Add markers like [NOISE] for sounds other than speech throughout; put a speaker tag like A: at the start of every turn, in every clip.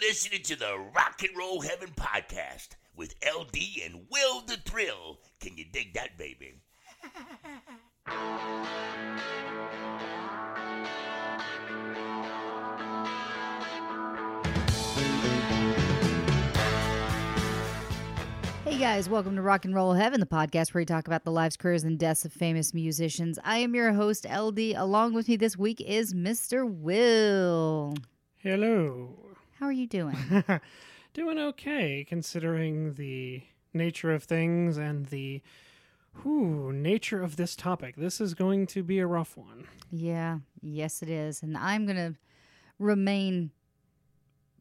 A: listening to the Rock and Roll Heaven podcast with LD and Will the Thrill. Can you dig that, baby?
B: Hey guys, welcome to Rock and Roll Heaven, the podcast where we talk about the lives, careers, and deaths of famous musicians. I am your host, LD. Along with me this week is Mr. Will.
C: Hello.
B: How are you doing? [LAUGHS]
C: Doing okay considering the nature of things and the whew, nature of this topic. This is going to be a rough one.
B: yeah, yes, it is. And I'm going to remain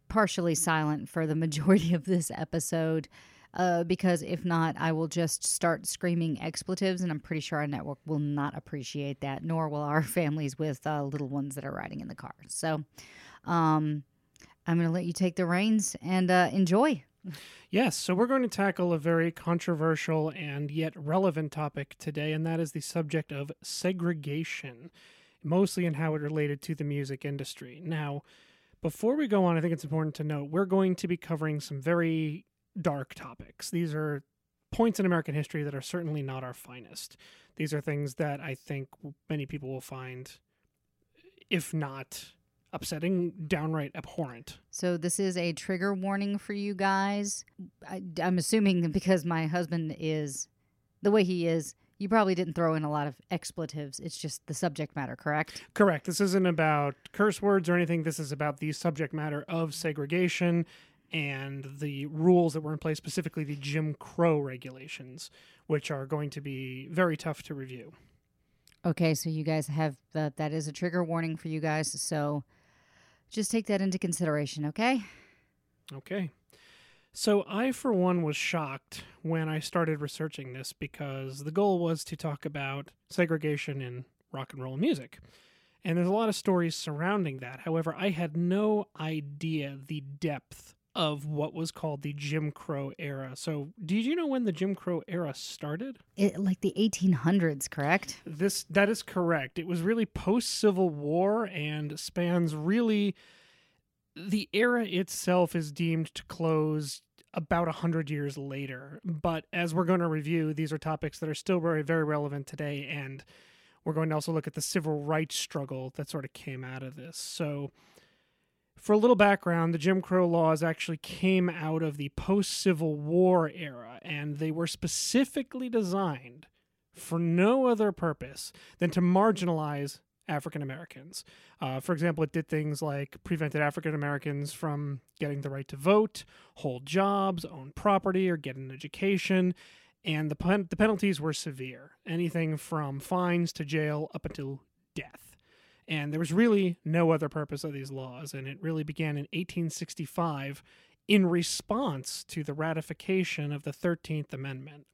B: partially silent for the [LAUGHS] majority of this episode uh, because if not, I will just start screaming expletives, and I'm pretty sure our network will not appreciate that, nor will our [LAUGHS] families with uh, little ones that are riding in the car. So, um, I'm going to let you take the reins and uh, enjoy.
C: Yes, so we're going to tackle a very controversial and yet relevant topic today, and that is the subject of segregation, mostly in how it related to the music industry. Now, before we go on, I think it's important to note we're going to be covering some very dark topics. These are points in American history that are certainly not our finest. These are things that I think many people will find, if not upsetting, downright abhorrent.
B: So, this is a trigger warning for you guys. I, I'm assuming because my husband is the way he is, you probably didn't throw in a lot of expletives. It's just the subject matter, correct?
C: Correct. This isn't about curse words or anything. This is about the subject matter of segregation and the rules that were in place, specifically the Jim Crow regulations, which are going to be very tough to review.
B: Okay, so you guys have that. That is a trigger warning for you guys. So, just take that into consideration, okay?
C: Okay. So, I, for one, was shocked when I started researching this because the goal was to talk about segregation in rock and roll music. And there's a lot of stories surrounding that. However, I had no idea the depth of what was called the Jim Crow era. So, did you know when the Jim Crow era started?
B: It, like the 1800s, correct?
C: This that is correct. It was really post Civil War and spans really the era itself is deemed to close about a hundred years later. But as we're going to review, these are topics that are still very, very relevant today, and we're going to also look at the civil rights struggle that sort of came out of this. So, for a little background, the Jim Crow laws actually came out of the post Civil War era, and they were specifically designed for no other purpose than to marginalize African Americans. Uh, for example, it did things like prevented African Americans from getting the right to vote, hold jobs, own property, or get an education. And the, pen- the penalties were severe anything from fines to jail up until death. And there was really no other purpose of these laws. And it really began in 1865 in response to the ratification of the 13th Amendment.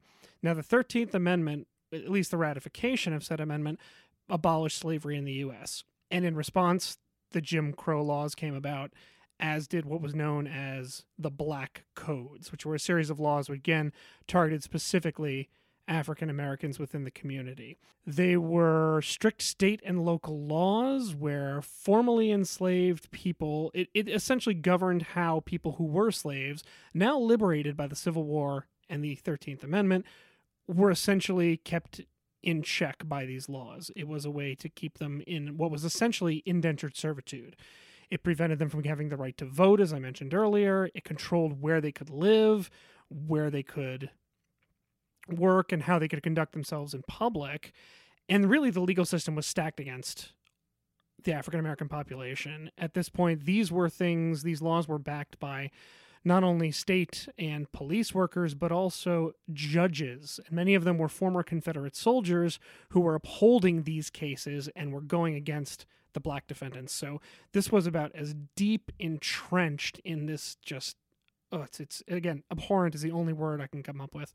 C: Now, the 13th Amendment, at least the ratification of said amendment, abolished slavery in the U.S. And in response, the Jim Crow laws came about, as did what was known as the Black Codes, which were a series of laws, again targeted specifically African Americans within the community. They were strict state and local laws where formerly enslaved people, it, it essentially governed how people who were slaves, now liberated by the Civil War and the 13th Amendment, were essentially kept in check by these laws. It was a way to keep them in what was essentially indentured servitude. It prevented them from having the right to vote, as I mentioned earlier. It controlled where they could live, where they could work, and how they could conduct themselves in public. And really, the legal system was stacked against the African American population. At this point, these were things, these laws were backed by not only state and police workers, but also judges. And many of them were former Confederate soldiers who were upholding these cases and were going against the black defendants. So this was about as deep entrenched in this just oh, it's it's again abhorrent is the only word I can come up with.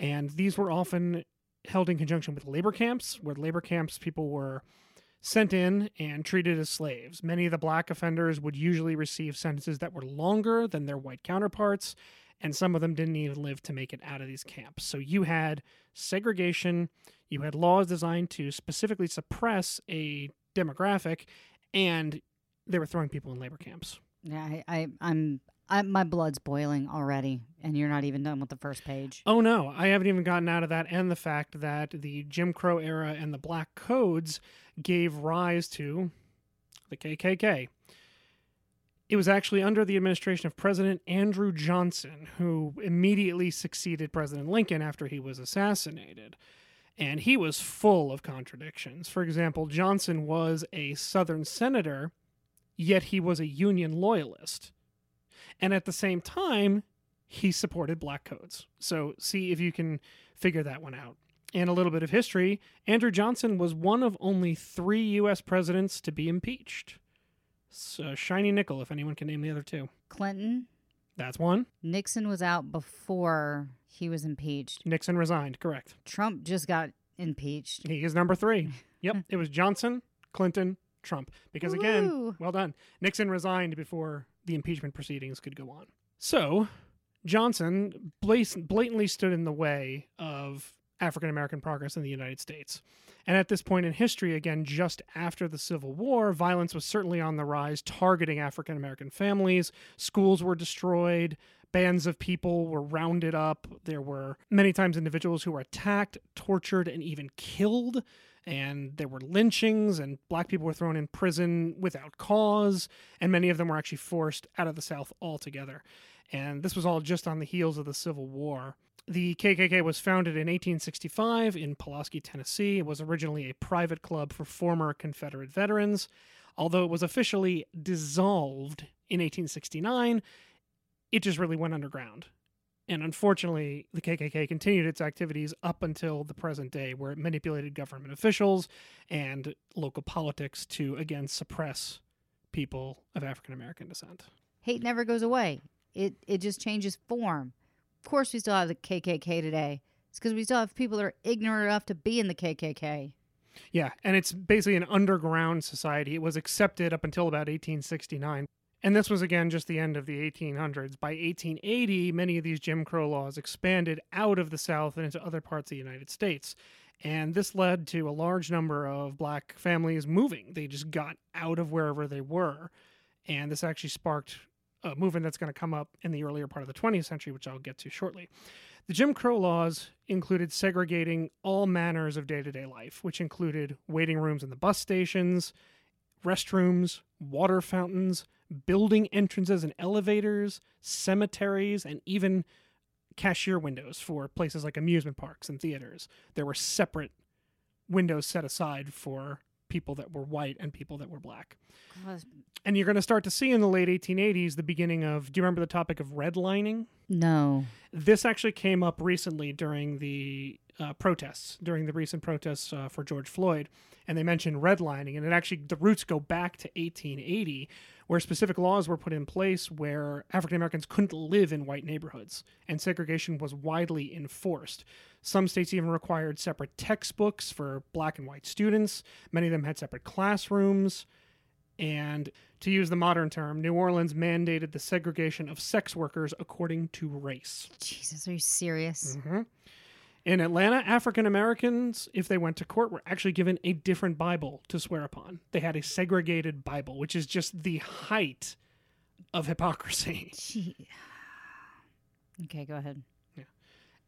C: And these were often held in conjunction with labor camps, where labor camps people were sent in and treated as slaves. Many of the black offenders would usually receive sentences that were longer than their white counterparts, and some of them didn't even live to make it out of these camps. So you had segregation, you had laws designed to specifically suppress a demographic, and they were throwing people in labor camps.
B: Yeah, I, I I'm I, my blood's boiling already, and you're not even done with the first page.
C: Oh no, I haven't even gotten out of that, and the fact that the Jim Crow era and the Black Codes gave rise to the KKK. It was actually under the administration of President Andrew Johnson, who immediately succeeded President Lincoln after he was assassinated. And he was full of contradictions. For example, Johnson was a Southern senator, yet he was a Union loyalist. And at the same time, he supported black codes. So see if you can figure that one out. And a little bit of history Andrew Johnson was one of only three U.S. presidents to be impeached. So shiny nickel, if anyone can name the other two.
B: Clinton,
C: That's one.
B: Nixon was out before he was impeached.
C: Nixon resigned, correct.
B: Trump just got impeached.
C: He is number three. [LAUGHS] Yep, it was Johnson, Clinton, Trump. Because again, well done. Nixon resigned before the impeachment proceedings could go on. So Johnson blatantly stood in the way of African American progress in the United States. And at this point in history, again, just after the Civil War, violence was certainly on the rise, targeting African American families. Schools were destroyed. Bands of people were rounded up. There were many times individuals who were attacked, tortured, and even killed. And there were lynchings, and black people were thrown in prison without cause. And many of them were actually forced out of the South altogether. And this was all just on the heels of the Civil War. The KKK was founded in 1865 in Pulaski, Tennessee. It was originally a private club for former Confederate veterans. Although it was officially dissolved in 1869, it just really went underground. And unfortunately, the KKK continued its activities up until the present day, where it manipulated government officials and local politics to again suppress people of African American descent.
B: Hate never goes away. It it just changes form. Of course, we still have the KKK today. It's because we still have people that are ignorant enough to be in the KKK.
C: Yeah, and it's basically an underground society. It was accepted up until about 1869. And this was again just the end of the 1800s. By 1880, many of these Jim Crow laws expanded out of the South and into other parts of the United States. And this led to a large number of black families moving. They just got out of wherever they were. And this actually sparked a movement that's going to come up in the earlier part of the 20th century, which I'll get to shortly. The Jim Crow laws included segregating all manners of day to day life, which included waiting rooms in the bus stations, restrooms, water fountains, building entrances and elevators, cemeteries, and even cashier windows for places like amusement parks and theaters. There were separate windows set aside for people that were white and people that were black.
B: God,
C: And you're going to start to see in the late 1880s the beginning of do you remember the topic of redlining?
B: No.
C: This actually came up recently during the uh, protests, during the recent protests uh, for George Floyd, and they mentioned redlining, and it actually the roots go back to 1880, where specific laws were put in place where African Americans couldn't live in white neighborhoods, and segregation was widely enforced. Some states even required separate textbooks for black and white students. Many of them had separate classrooms. And to use the modern term, New Orleans mandated the segregation of sex workers according to race.
B: Jesus, are you serious?
C: Mhm. In Atlanta, African Americans, if they went to court, were actually given a different Bible to swear upon. They had a segregated Bible, which is just the height of hypocrisy. [LAUGHS]
B: Gee. Okay, go ahead. Yeah.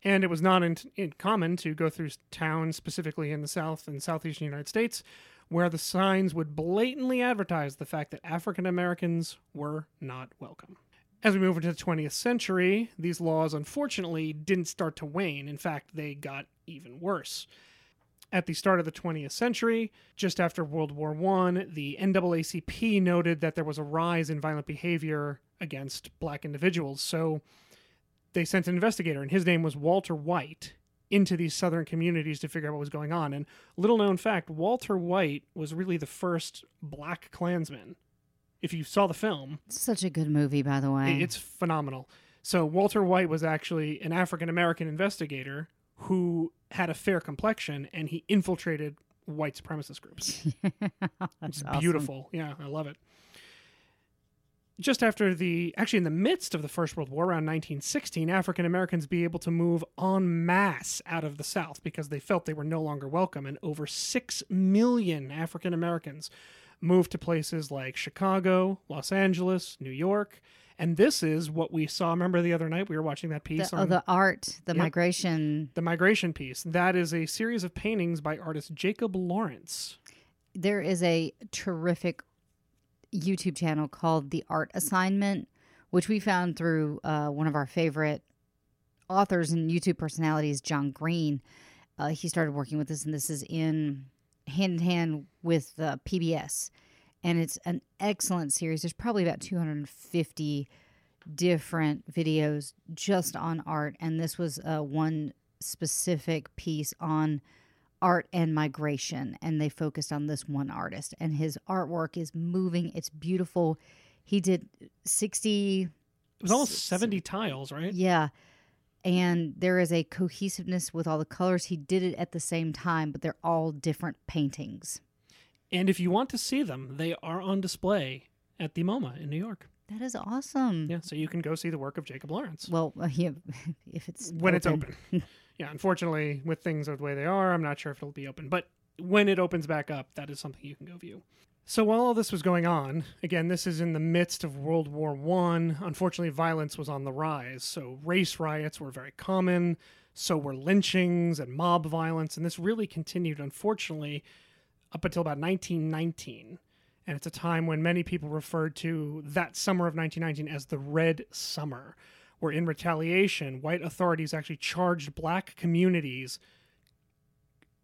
C: And it was not in, in common to go through towns, specifically in the South and Southeastern United States, where the signs would blatantly advertise the fact that African Americans were not welcome. As we move into the 20th century, these laws unfortunately didn't start to wane. In fact, they got even worse. At the start of the 20th century, just after World War I, the NAACP noted that there was a rise in violent behavior against black individuals. So they sent an investigator, and his name was Walter White, into these southern communities to figure out what was going on. And little known fact, Walter White was really the first black Klansman. If you saw the film,
B: Such a good movie, by the way.
C: it's phenomenal. So Walter White was actually an African American investigator who had a fair complexion, and he infiltrated white supremacist groups. [LAUGHS]
B: That's
C: It's
B: awesome.
C: beautiful. Yeah, I love it. Just after the, actually, in the midst of the First World War, around 1916, African Americans be able to move en masse out of the South because they felt they were no longer welcome, and over six million African Americans moved to places like Chicago, Los Angeles, New York. And this is what we saw. Remember the other night we were watching that
B: The,
C: piece
B: oh,
C: on
B: the art, the
C: Yep.
B: migration.
C: the migration piece. That is a series of paintings by artist Jacob Lawrence.
B: There is a terrific YouTube channel called The Art Assignment, which we found through uh, one of our favorite authors and YouTube personalities, John Green. Uh, he started working with us, and this is in hand in hand with uh, PBS. And it's an excellent series. There's probably about 250 different videos just on art. And this was uh, one specific piece on art and migration. And they focused on this one artist. And his artwork is moving, it's beautiful. He did 60
C: It was almost 70 tiles, right?
B: yeah. And there is a cohesiveness with all the colors. He did it at the same time, but they're all different paintings.
C: And if you want to see them, they are on display at the MoMA in New York.
B: That is awesome.
C: Yeah, so you can go see the work of Jacob Lawrence
B: Well, uh, [LAUGHS] yeah, if it's
C: when it's open. [LAUGHS] yeah, unfortunately, with things the way they are, I'm not sure if it'll be open. But when it opens back up, that is something you can go view. So while all this was going on, again, this is in the midst of World War One. Unfortunately, violence was on the rise. So race riots were very common. So were lynchings and mob violence, and this really continued, unfortunately, up until about 1919. And it's a time when many people referred to that summer of 1919 as the Red Summer, where in retaliation, white authorities actually charged black communities.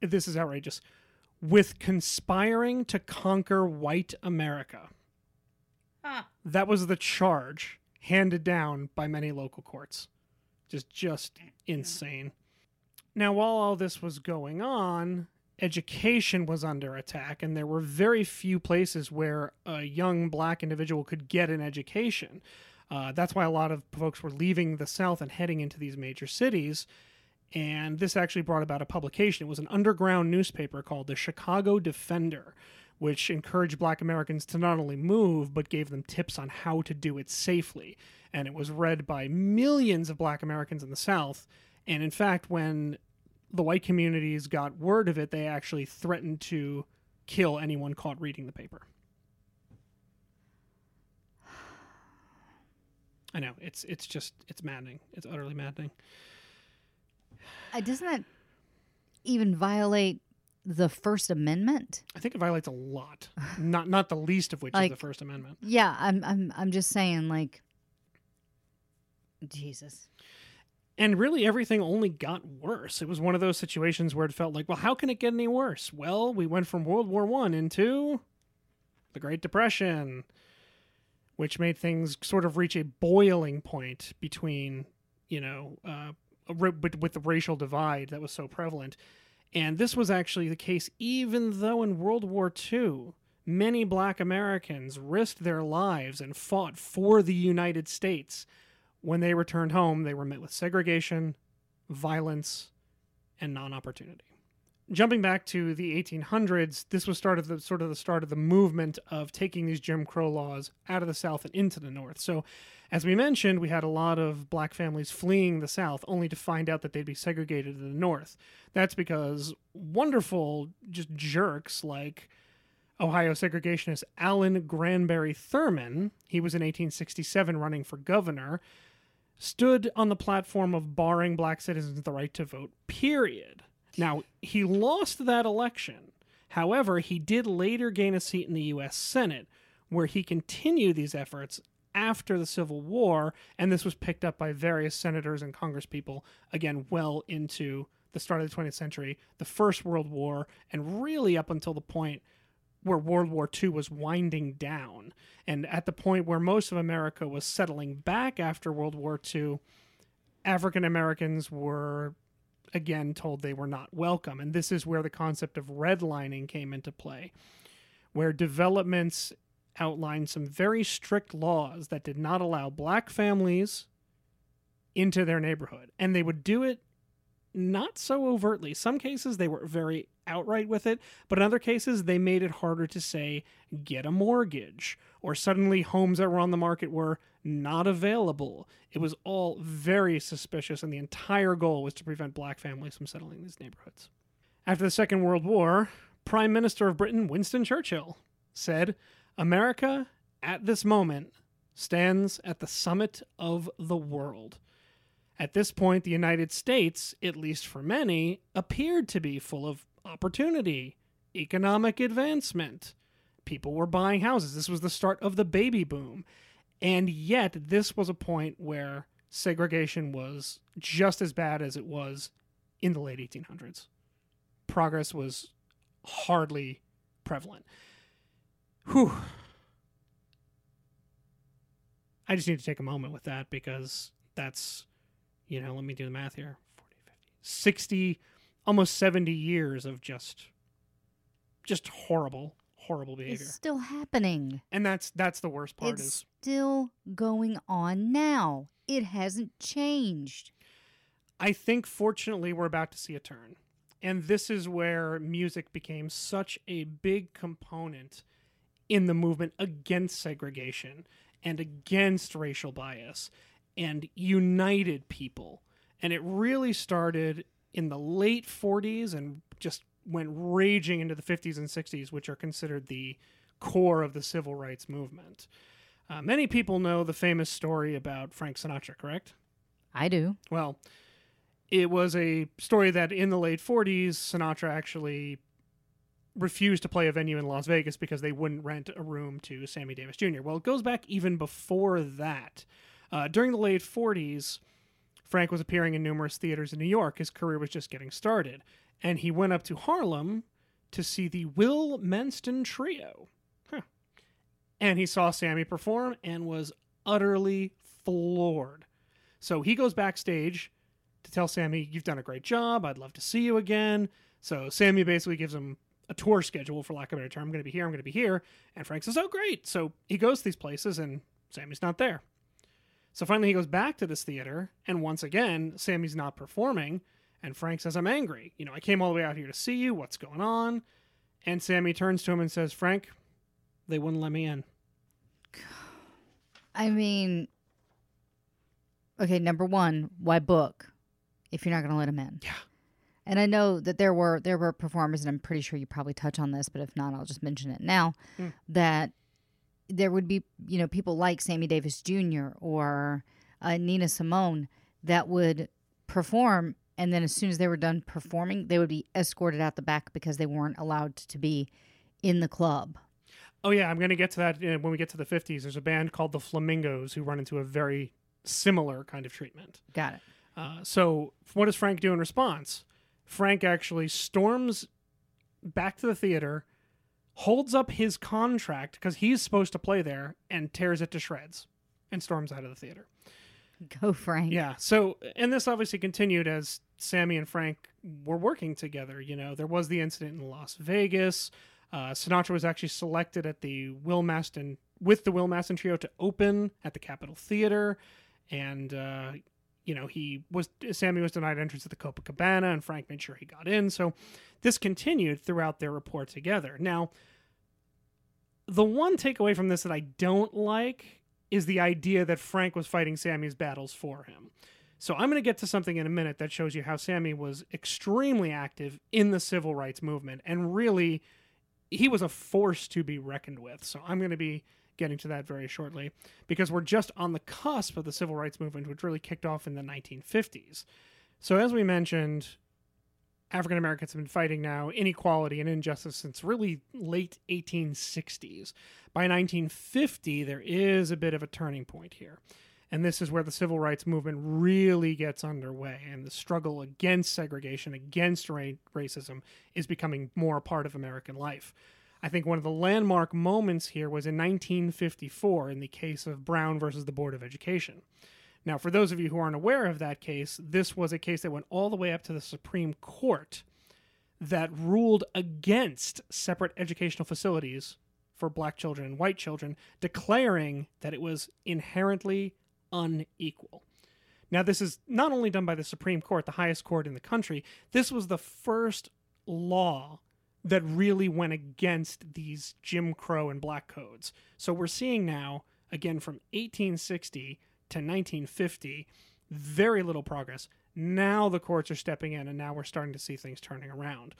C: This is outrageous with conspiring to conquer white America. That was the charge handed down by many local courts. Just just insane. Now, while all this was going on, education was under attack, and there were very few places where a young black individual could get an education. Uh, that's why a lot of folks were leaving the South and heading into these major cities. And this actually brought about a publication. It was an underground newspaper called the Chicago Defender, which encouraged black Americans to not only move, but gave them tips on how to do it safely. And it was read by millions of black Americans in the South. And in fact, when the white communities got word of it, they actually threatened to kill anyone caught reading the paper. [SIGHS] I know it's it's just it's maddening. It's utterly maddening.
B: Uh, doesn't that even violate the First Amendment?
C: I think it violates a lot. [SIGHS] not not the least of which is the First Amendment.
B: Yeah, I'm I'm I'm just saying like Jesus.
C: And really everything only got worse. It was one of those situations where it felt like, well, how can it get any worse? Well, we went from World War One into the Great Depression, which made things sort of reach a boiling point between, you know, uh, with, with the racial divide that was so prevalent. And this was actually the case even though in World War II, many black Americans risked their lives and fought for the United States. When they returned home, they were met with segregation, violence, and non opportunity. Jumping back to the 1800s, this was started the sort of the start of the movement of taking these Jim Crow laws out of the South and into the North. So, as we mentioned, we had a lot of black families fleeing the South only to find out that they'd be segregated in the North. That's because wonderful, just jerks like Ohio segregationist Allen Granberry Thurman, he was in 1867 running for governor, stood on the platform of barring black citizens the right to vote, period. Now, he lost that election. However, he did later gain a seat in the U.S. Senate, where he continued these efforts after the Civil War, and this was picked up by various senators and congresspeople, again, well into the start of the 20th century, the First World War, and really up until the point where World War II was winding down. And at the point where most of America was settling back after World War II, African Americans were again told they were not welcome. And this is where the concept of redlining came into play, where developments outlined some very strict laws that did not allow black families into their neighborhood. And they would do it not so overtly. Some cases they were very outright with it, but in other cases they made it harder to say get a mortgage or suddenly homes that were on the market were not available. It was all very suspicious and the entire goal was to prevent black families from settling in these neighborhoods. After the Second World War, Prime Minister of Britain Winston Churchill said, America at this moment stands at the summit of the world. At this point, the United States, at least for many, appeared to be full of opportunity, economic advancement. People were buying houses. This was the start of the baby boom. And yet, this was a point where segregation was just as bad as it was in the late 1800s. Progress was hardly prevalent. Whew. I just need to take a moment with that because that's, you know, let me do the math here 40, 50, 60, almost 70 years of just, just horrible, horrible behavior.
B: It's still happening.
C: and that's, that's the worst part
B: it's
C: is
B: still going on now. It hasn't changed.
C: I think fortunately we're about to see a turn. And this is where music became such a big component in the movement against segregation and against racial bias and united people. And it really started in the late 40s and just went raging into the 50s and 60s, which are considered the core of the civil rights movement. Uh, many people know the famous story about Frank Sinatra, correct?
B: I do.
C: Well, it was a story that in the late 40s, Sinatra actually refused to play a venue in Las Vegas because they wouldn't rent a room to Sammy Davis Jr. Well, it goes back even before that. Uh, during the late 40s, Frank was appearing in numerous theaters in New York. His career was just getting started. And he went up to Harlem to see the Will Mastin Trio. Huh. And he saw Sammy perform and was utterly floored. So he goes backstage to tell Sammy, You've done a great job. I'd love to see you again. So Sammy basically gives him a tour schedule, for lack of a better term. I'm going to be here, I'm going to be here. And Frank says, Oh, great. So he goes to these places, and Sammy's not there. So finally, he goes back to this theater, and once again, Sammy's not performing. And Frank says, I'm angry. You know, I came all the way out here to see you. What's going on? And Sammy turns to him and says, Frank, they wouldn't let me in. [SIGHS]
B: I mean, okay, number one, why book if you're not going to let him in?
C: Yeah.
B: And I know that there were there were performers, and I'm pretty sure you probably touch on this, but if not, I'll just mention it now.
C: Mm.
B: That there would be, you know, people like Sammy Davis Jr. or uh, Nina Simone that would perform, and then as soon as they were done performing, they would be escorted out the back because they weren't allowed to be in the club.
C: Oh yeah, I'm going to get to that uh, when we get to the 50s. There's a band called the Flamingos who run into a very similar kind of treatment.
B: Got it.
C: Uh, so what does Frank do in response? Frank actually storms back to the theater, holds up his contract because he's supposed to play there, and tears it to shreds, and storms out of the theater.
B: Go, Frank.
C: Yeah. So, and this obviously continued as Sammy and Frank were working together. You know, there was the incident in Las Vegas. Uh, Sinatra was actually selected at the Will Mastin with the Will Mastin Trio to open at the Capitol Theater, and uh, you know he was Sammy was denied entrance to the Copacabana, and Frank made sure he got in. So this continued throughout their rapport together. Now, the one takeaway from this that I don't like is the idea that Frank was fighting Sammy's battles for him. So I'm going to get to something in a minute that shows you how Sammy was extremely active in the civil rights movement and really he was a force to be reckoned with. So I'm going to be getting to that very shortly because we're just on the cusp of the civil rights movement which really kicked off in the 1950s. So as we mentioned, African Americans have been fighting now inequality and injustice since really late 1860s. By 1950, there is a bit of a turning point here. And this is where the civil rights movement really gets underway, and the struggle against segregation, against ra- racism, is becoming more a part of American life. I think one of the landmark moments here was in 1954 in the case of Brown versus the Board of Education. Now, for those of you who aren't aware of that case, this was a case that went all the way up to the Supreme Court that ruled against separate educational facilities for black children and white children, declaring that it was inherently unequal. Now, this is not only done by the Supreme Court, the highest court in the country, this was the first law that really went against these Jim Crow and black codes. So we're seeing now, again, from 1860 to 1950, very little progress. Now the courts are stepping in, and now we're starting to see things turning around.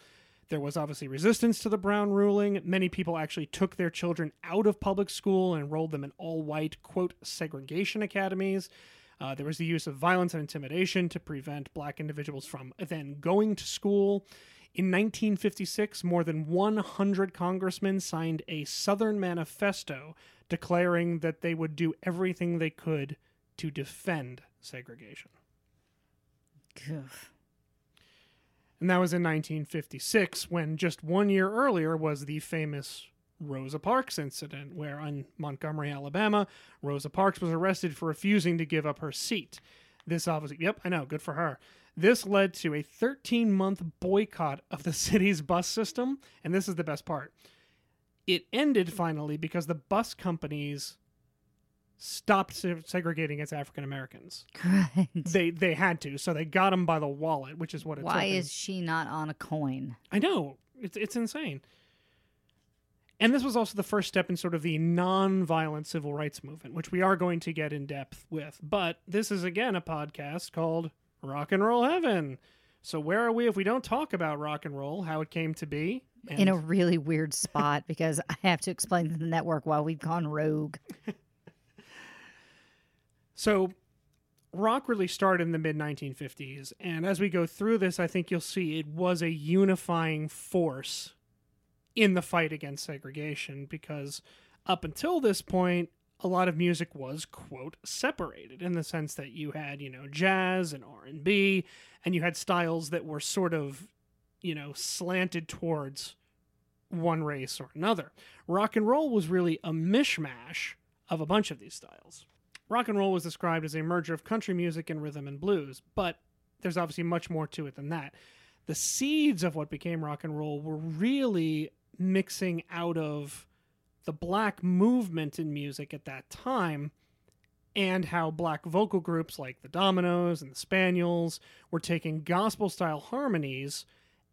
C: There was obviously resistance to the Brown ruling. Many people actually took their children out of public school and enrolled them in all white, quote, segregation academies. Uh, there was the use of violence and intimidation to prevent black individuals from then going to school. In 1956, more than 100 congressmen signed a Southern Manifesto declaring that they would do everything they could to defend segregation.
B: Goof.
C: And that was in 1956, when just one year earlier was the famous Rosa Parks incident, where in Montgomery, Alabama, Rosa Parks was arrested for refusing to give up her seat. This obviously, yep, I know, good for her. This led to a 13 month boycott of the [LAUGHS] city's bus system, and this is the best part. It ended finally because the bus companies stopped se- segregating its African Americans. They they had to, so they got them by the wallet, which is what it
B: Why
C: took.
B: Is she not on a coin?
C: I know it's it's insane. And this was also the first step in sort of the non-violent civil rights movement, which we are going to get in depth with. But this is again a podcast called Rock and Roll Heaven. So where are we if we don't talk about rock and roll, how it came to be?
B: In a really weird spot [LAUGHS] because I have to explain to the network why we've gone rogue. [LAUGHS]
C: So, rock really started in the mid 1950s, and as we go through this, I think you'll see it was a unifying force in the fight against segregation because up until this point, a lot of music was quote separated in the sense that you had you know jazz and r&b and you had styles that were sort of you know slanted towards one race or another rock and roll was really a mishmash of a bunch of these styles rock and roll was described as a merger of country music and rhythm and blues, but there's obviously much more to it than that. The seeds of what became rock and roll were really mixing out of the black movement in music at that time and how black vocal groups like the Dominoes and the Spaniels were taking gospel style harmonies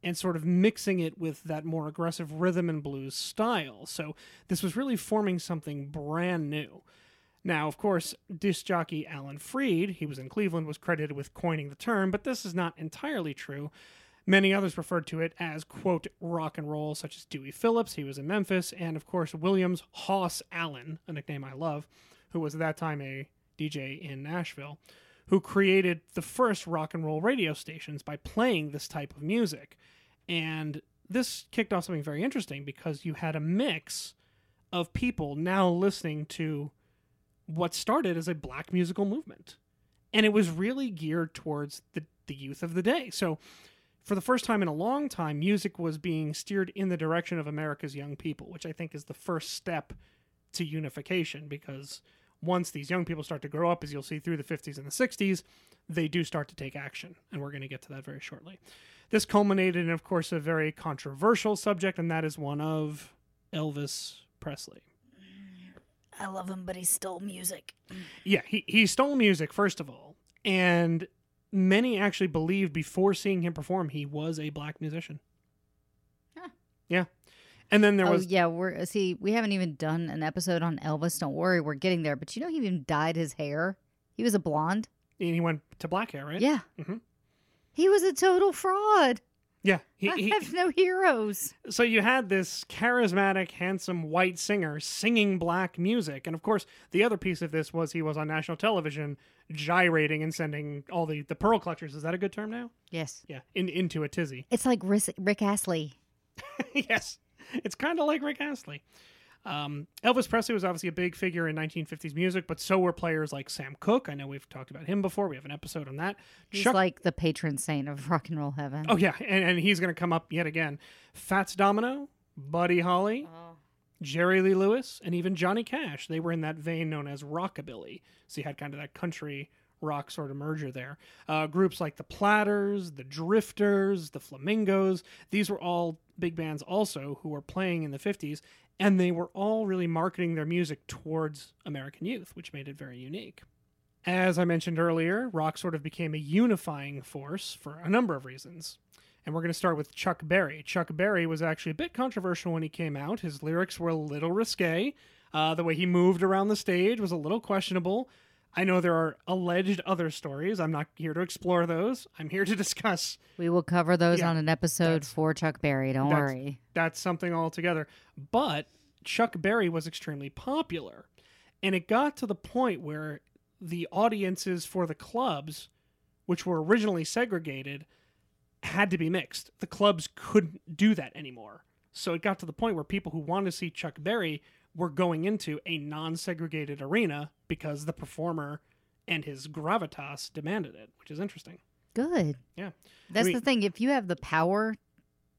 C: and sort of mixing it with that more aggressive rhythm and blues style. So this was really forming something brand new. Now, of course, disc jockey Alan Freed, he was in Cleveland, was credited with coining the term, but this is not entirely true. Many others referred to it as, quote, rock and roll, such as Dewey Phillips, he was in Memphis, and of course, Williams Hoss Allen, a nickname I love, who was at that time a DJ in Nashville, who created the first rock and roll radio stations by playing this type of music. And this kicked off something very interesting because you had a mix of people now listening to what started as a black musical movement. And it was really geared towards the, the youth of the day. So, for the first time in a long time, music was being steered in the direction of America's young people, which I think is the first step to unification because once these young people start to grow up, as you'll see through the 50s and the 60s, they do start to take action. And we're going to get to that very shortly. This culminated in, of course, a very controversial subject, and that is one of Elvis Presley.
B: I love him, but he stole music.
C: Yeah, he, he stole music, first of all. And many actually believed before seeing him perform he was a black musician.
B: Huh.
C: Yeah. And then there
B: oh
C: was
B: yeah, we're see. We haven't even done an episode on Elvis. Don't worry, we're getting there. But you know, he even dyed his hair. He was a blonde.
C: and he went to black hair, right?
B: Yeah,
C: Mhm.
B: he was a total fraud.
C: Yeah. He,
B: I
C: he,
B: have no heroes.
C: so you had this charismatic, handsome white singer singing black music, and of course, the other piece of this was he was on national television, gyrating and sending all the the pearl clutchers. Is that a good term now?
B: Yes,
C: Yeah, in, into a tizzy.
B: it's like Rick, Rick Astley. [LAUGHS]
C: yes, it's kind of like Rick Astley. Um, Elvis Presley was obviously a big figure in 1950s music, but so were players like Sam Cooke. I know we've talked about him before. We have an episode on that.
B: He's
C: Chuck-
B: like the patron saint of rock and roll heaven.
C: oh yeah, and, and he's going to come up yet again. Fats Domino, Buddy Holly,
B: Oh.
C: Jerry Lee Lewis, and even Johnny Cash. They were in that vein known as rockabilly. So you had kind of that country rock sort of merger there. Uh, groups like the Platters, the Drifters, the Flamingos, these were all big bands also who were playing in the 50s, and they were all really marketing their music towards American youth, which made it very unique. As I mentioned earlier, rock sort of became a unifying force for a number of reasons. And we're going to start with Chuck Berry. Chuck Berry was actually a bit controversial when he came out. His lyrics were a little risque. Uh, the way he moved around the stage was a little questionable. I know there are alleged other stories. I'm not here to explore those. I'm here to [LAUGHS] discuss.
B: We will cover those
C: Yeah,
B: on an episode for Chuck Berry. Don't
C: that's-
B: worry.
C: That's something altogether. But Chuck Berry was extremely popular. And it got to the point where the audiences for the clubs, which were originally segregated, had to be mixed. The clubs couldn't do that anymore. So it got to the point where people who wanted to see Chuck Berry were going into a non segregated arena because the performer and his gravitas demanded it, which is interesting.
B: Good.
C: Yeah.
B: That's
C: mean-
B: the thing. If you have the power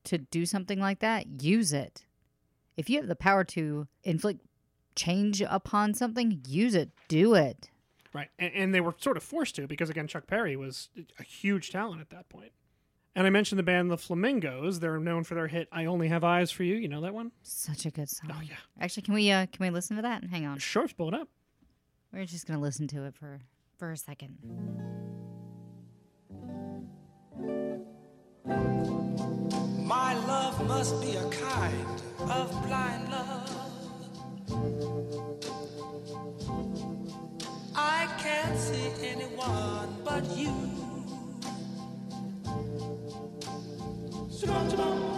B: to do something like that, use it. If you have the power to inflict change upon something, use it. Do it.
C: Right. And, and they were sort of forced to because, again, Chuck Berry was a huge talent at that point. And I mentioned the band The Flamingos. They're known for their hit "I Only Have Eyes for You." You know that one?
B: Such a good song.
C: Oh yeah.
B: Actually, can we uh can we listen to that? And Hang on.
C: Sure, pull it up.
B: We're just gonna listen to it for for a second.
D: My love must be a kind of blind love. I can't see anyone but you. Are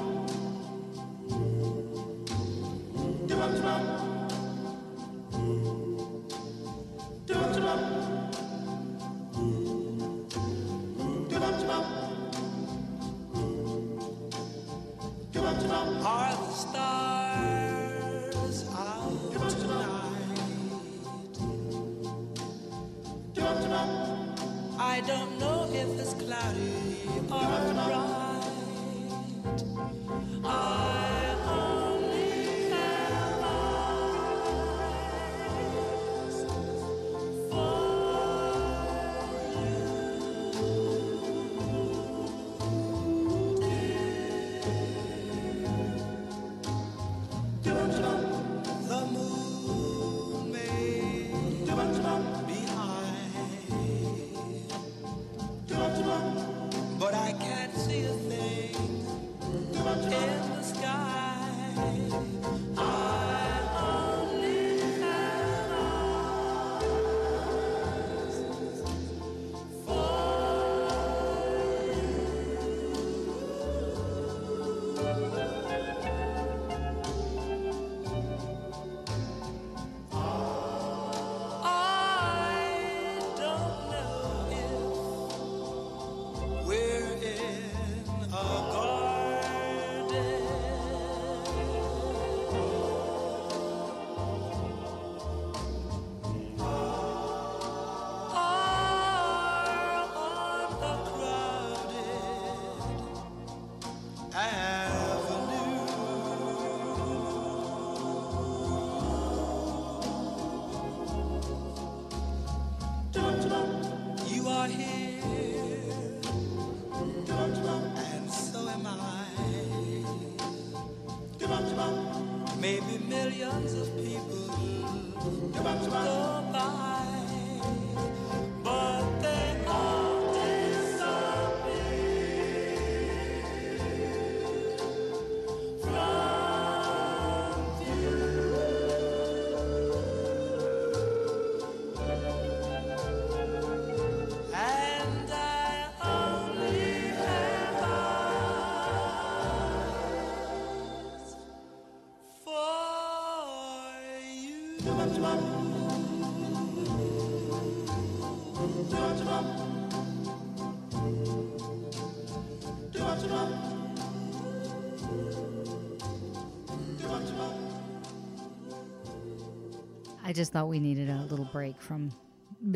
B: just thought we needed a little break from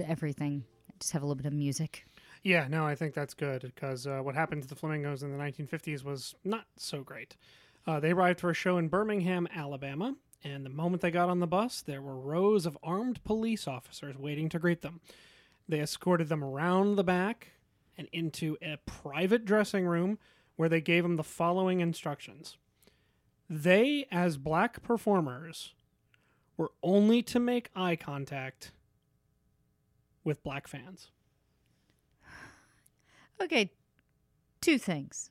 B: everything. Just have a little bit of music.
C: Yeah, no, I think that's good because uh, what happened to the Flamingos in the 1950s was not so great. Uh, they arrived for a show in Birmingham, Alabama, and the moment they got on the bus, there were rows of armed police officers waiting to greet them. They escorted them around the back and into a private dressing room where they gave them the following instructions. They, as black performers, were only to make eye contact with black fans.
B: Okay, two things.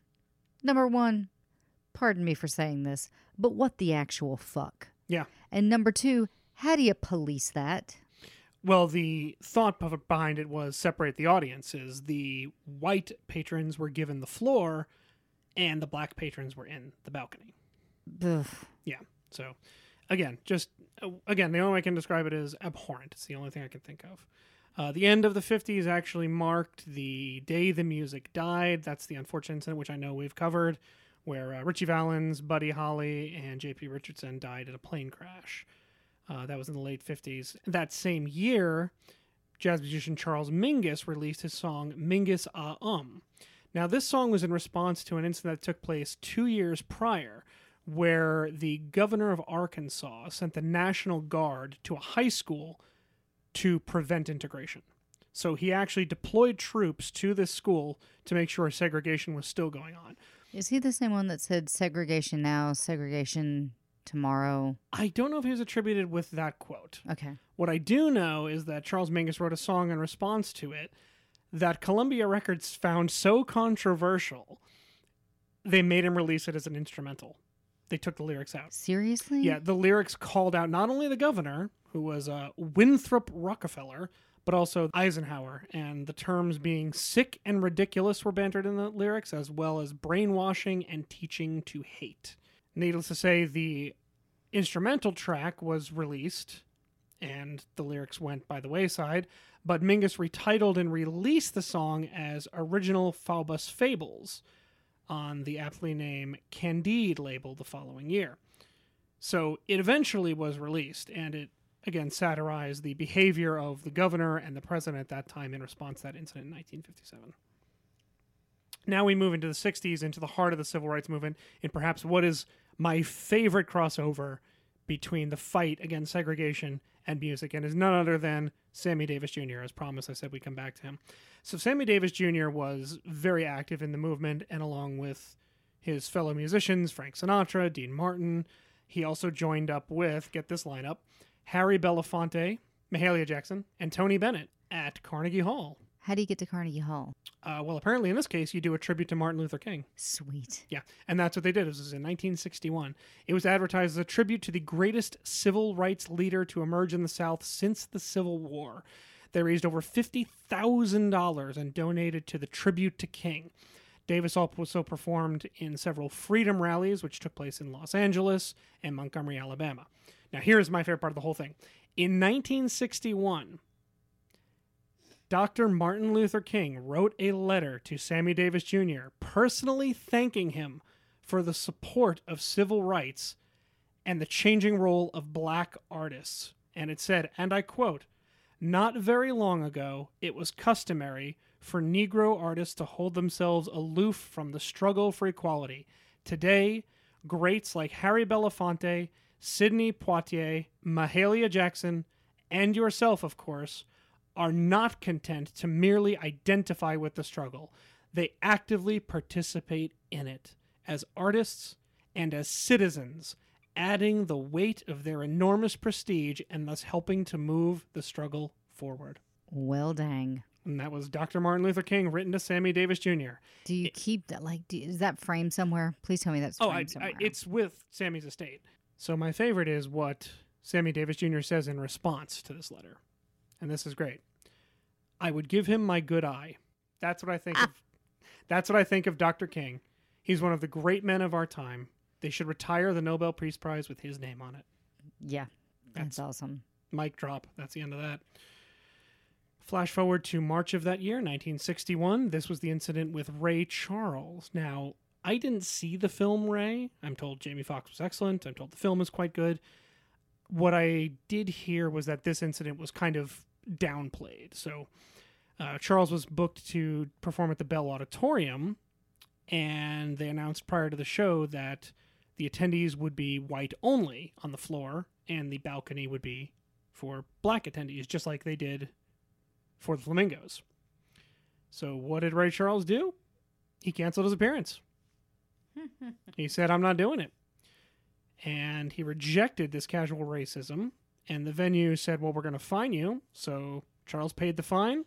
B: Number one, pardon me for saying this, but what the actual fuck?
C: Yeah.
B: And number two, how do you police that?
C: Well, the thought behind it was separate the audiences. The white patrons were given the floor, and the black patrons were in the balcony.
B: Ugh.
C: So, again, just uh, again, the only way I can describe it is abhorrent. It's the only thing I can think of. Uh, the end of the 50s actually marked the day the music died. That's the unfortunate incident, which I know we've covered, where uh, Ritchie Valens, Buddy Holly, and J.P. Richardson died in a plane crash. Uh, that was in the late 50s. That same year, jazz musician Charles Mingus released his song Mingus Ah Um. Now, this song was in response to an incident that took place two years prior, where the governor of Arkansas sent the National Guard to a high school to prevent integration. So he actually deployed troops to this school to make sure segregation was still going on.
B: Is he the same one that said segregation now, segregation tomorrow?
C: I don't know if he was attributed with that quote.
B: Okay.
C: What I do know is that Charles Mingus wrote a song in response to it that Columbia Records found so controversial, they made him release it as an instrumental. They took the lyrics out.
B: Seriously?
C: Yeah, the lyrics called out not only the governor, who was uh, Winthrop Rockefeller, but also Eisenhower, and the terms being sick and ridiculous were bantered in the lyrics, as well as brainwashing and teaching to hate. Needless to say, the instrumental track was released, and the lyrics went by the wayside, but Mingus retitled and released the song as Original Faubus Fables on the aptly named Candid label the following year. So it eventually was released, and it again satirized the behavior of the governor and the president at that time in response to that incident in 1957. Now we move into the 60s, into the heart of the civil rights movement, and perhaps what is my favorite crossover between the fight against segregation and music, and is none other than Sammy Davis Jr. As promised, I said we'd come back to him. So Sammy Davis Jr. was very active in the movement, and along with his fellow musicians, Frank Sinatra, Dean Martin, he also joined up with, get this lineup, Harry Belafonte, Mahalia Jackson, and Tony Bennett at Carnegie Hall.
B: How do you get to Carnegie Hall?
C: Uh, well, apparently in this case, you do a tribute to Martin Luther King.
B: Sweet.
C: Yeah, and that's what they did. This was in 1961. It was advertised as a tribute to the greatest civil rights leader to emerge in the South since the Civil War. They raised over $50,000 and donated to the tribute to King. Davis also performed in several freedom rallies, which took place in Los Angeles and Montgomery, Alabama. Now, here's my favorite part of the whole thing. In 1961, Dr. Martin Luther King wrote a letter to Sammy Davis Jr., personally thanking him for the support of civil rights and the changing role of black artists. And it said, and I quote, Not very long ago, it was customary for Negro artists to hold themselves aloof from the struggle for equality. Today, greats like Harry Belafonte, Sidney Poitier, Mahalia Jackson, and yourself, of course, are not content to merely identify with the struggle. They actively participate in it as artists and as citizens, adding the weight of their enormous prestige and thus helping to move the struggle forward.
B: Well, dang.
C: And that was Dr. Martin Luther King, written to Sammy Davis Jr.
B: Do you keep that? Like, do, is that framed somewhere? Please tell me that's
C: Oh,
B: framed
C: I, I,
B: somewhere.
C: it's with Sammy's estate. So my favorite is what Sammy Davis Jr. says in response to this letter. And this is great. I would give him my good eye. That's what I think ah. of That's what I think of Dr. King. He's one of the great men of our time. They should retire the Nobel Peace Prize with his name on it.
B: yeah, that's,
C: That's-
B: awesome.
C: Mic drop. That's the end of that. Flash forward to March of that year, 1961. This was the incident with Ray Charles. Now, I didn't see the film Ray. I'm told Jamie Foxx was excellent. I'm told the film is quite good. What I did hear was that this incident was kind of downplayed. So, uh, Charles was booked to perform at the Bell Auditorium, and they announced prior to the show that the attendees would be white only on the floor, and the balcony would be for black attendees, just like they did for the Flamingos. So, what did Ray Charles do? He canceled his appearance. [LAUGHS] he said, I'm not doing it. And he rejected this casual racism. And the venue said, Well, we're going to fine you. So, Charles paid the fine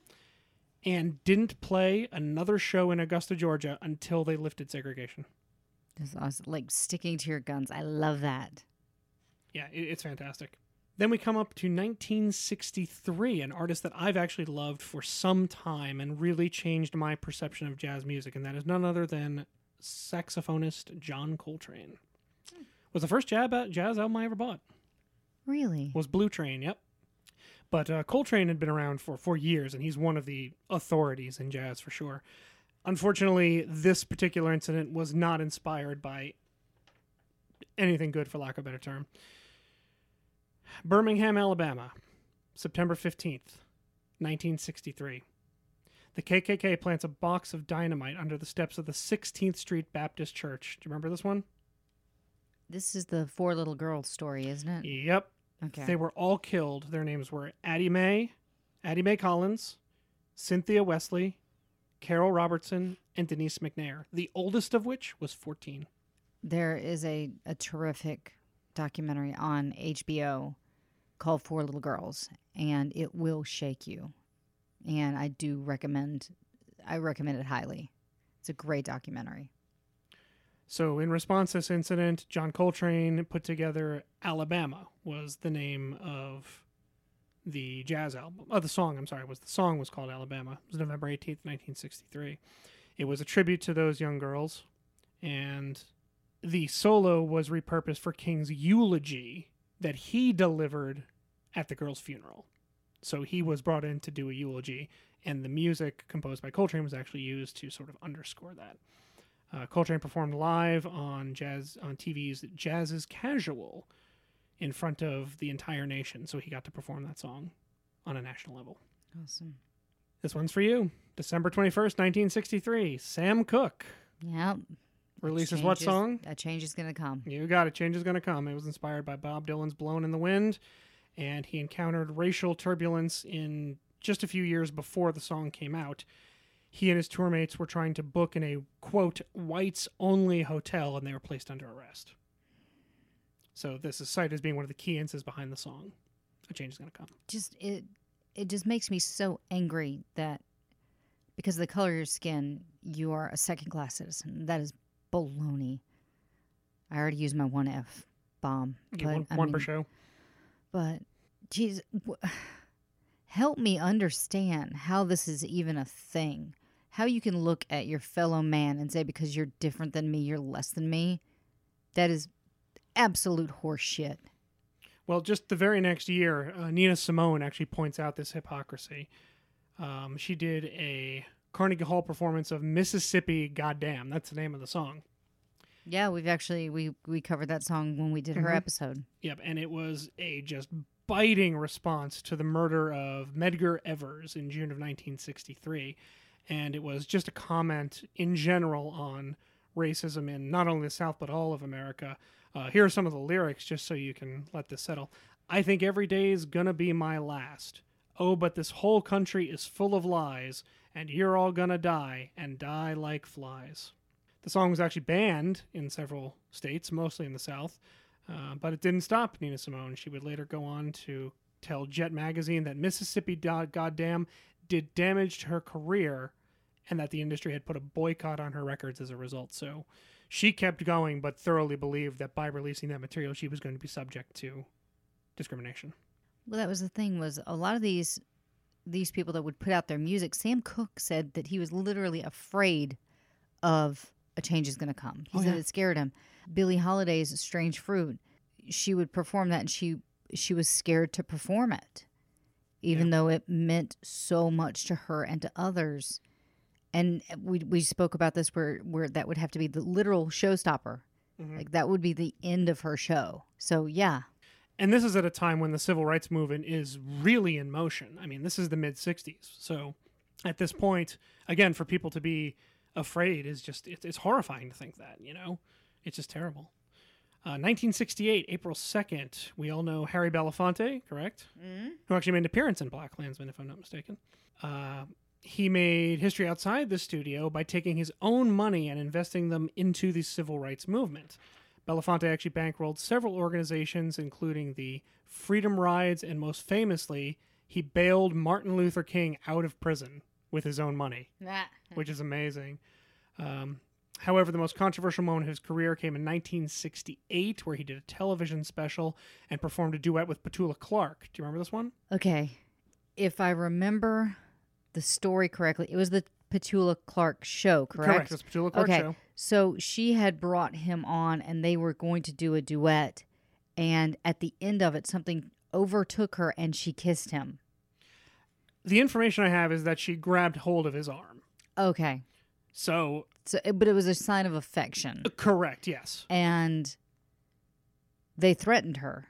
C: and didn't play another show in Augusta, Georgia until they lifted segregation.
B: That's awesome. Like sticking to your guns. I love that.
C: Yeah, it, it's fantastic. Then we come up to 1963, an artist that I've actually loved for some time and really changed my perception of jazz music, and that is none other than saxophonist John Coltrane. Hmm. Was the first jazz, uh, jazz album I ever bought.
B: Really?
C: Was Blue Train, yep. But uh, Coltrane had been around for four years, and he's one of the authorities in jazz for sure. Unfortunately, this particular incident was not inspired by anything good, for lack of a better term. Birmingham, Alabama, September 15th, 1963. The KKK plants a box of dynamite under the steps of the 16th Street Baptist Church. Do you remember this one?
B: This is the four little girls story, isn't it?
C: Yep.
B: Okay.
C: They were all killed. Their names were Addie Mae, Addie Mae Collins, Cynthia Wesley, Carol Robertson, and Denise McNair, the oldest of which was 14.
B: There is a, a terrific documentary on HBO called Four Little Girls, and it will shake you. And I do recommend, I recommend it highly. It's a great documentary.
C: So, in response to this incident, John Coltrane put together Alabama was the name of the jazz album. Oh, the song, I'm sorry, was the song was called Alabama. It was November 18th, 1963. It was a tribute to those young girls, and the solo was repurposed for King's eulogy that he delivered at the girl's funeral. So he was brought in to do a eulogy, and the music composed by Coltrane was actually used to sort of underscore that. Uh, Coltrane performed live on jazz on TV's Jazz is Casual in front of the entire nation, so he got to perform that song on a national level.
B: Awesome.
C: This one's for you. December 21st, 1963. Sam Cooke
B: Yep.
C: releases what song?
B: A change is going to come.
C: You got it. Change is going to come. It was inspired by Bob Dylan's Blowin' in the Wind, and he encountered racial turbulence in just a few years before the song came out. He and his tour mates were trying to book in a quote whites only hotel, and they were placed under arrest. So this is cited as being one of the key instances behind the song. A change is going to come.
B: Just it it just makes me so angry that because of the color of your skin, you are a second class citizen. That is baloney. I already used my one F bomb. But,
C: one,
B: I
C: one per show.
B: But, geez, w- [SIGHS] help me understand how this is even a thing. How you can look at your fellow man and say, because you're different than me, you're less than me. That is absolute horseshit.
C: Well, just the very next year, uh, Nina Simone actually points out this hypocrisy. Um, she did a Carnegie Hall performance of Mississippi Goddamn. That's the name of the song.
B: Yeah, we've actually we we covered that song when we did her
C: Mhm.
B: episode.
C: Yep, and it was a just biting response to the murder of Medgar Evers in June of 1963, and it was just a comment in general on racism in not only the South but all of America. Uh, here are some of the lyrics, just so you can let this settle. I think every day is gonna be my last. Oh, but this whole country is full of lies, and you're all gonna die and die like flies. The song was actually banned in several states, mostly in the South. Uh, but it didn't stop Nina Simone. She would later go on to tell Jet Magazine that Mississippi Goddamn did damage to her career and that the industry had put a boycott on her records as a result. So she kept going, but thoroughly believed that by releasing that material, she was going to be subject to discrimination.
B: Well, that was the thing was a lot of these these people that would put out their music. Sam Cooke said that he was literally afraid of a change is going to come. He
C: Oh,
B: said
C: yeah.
B: it scared him. Billie Holiday's "Strange Fruit," she would perform that, and she she was scared to perform it, even though it meant so much to her and to others. And we we spoke about this where where that would have to be the literal showstopper.
C: Mhm.
B: Like that would be the end of her show. So yeah,
C: And this is at a time when the civil rights movement is really in motion. I mean, this is the mid 60s. So at this point, again, for people to be afraid is just, it's, it's horrifying to think that, you know? It's just terrible. Uh, 1968, April 2nd, we all know Harry Belafonte, correct? Mm-hmm. Who actually made an appearance in BlacKkKlansman, if I'm not mistaken. Uh, he made history outside the studio by taking his own money and investing them into the civil rights movement. Belafonte actually bankrolled several organizations, including the Freedom Rides, and most famously, he bailed Martin Luther King out of prison with his own money, which is amazing. Um, However, the most controversial moment of his career came in 1968, where he did a television special and performed a duet with Petula Clark. Do you remember this one?
B: Okay. If I remember the story correctly, it was the Petula Clark show, correct? Correct.
C: It's Petula Clark
B: okay.
C: show.
B: So she had brought him on and they were going to do a duet. And at the end of it, something overtook her and she kissed him.
C: The information I have is that she grabbed hold of his arm.
B: Okay.
C: So,
B: So, but it was a sign of affection.
C: uh, correct, yes.
B: And they threatened her.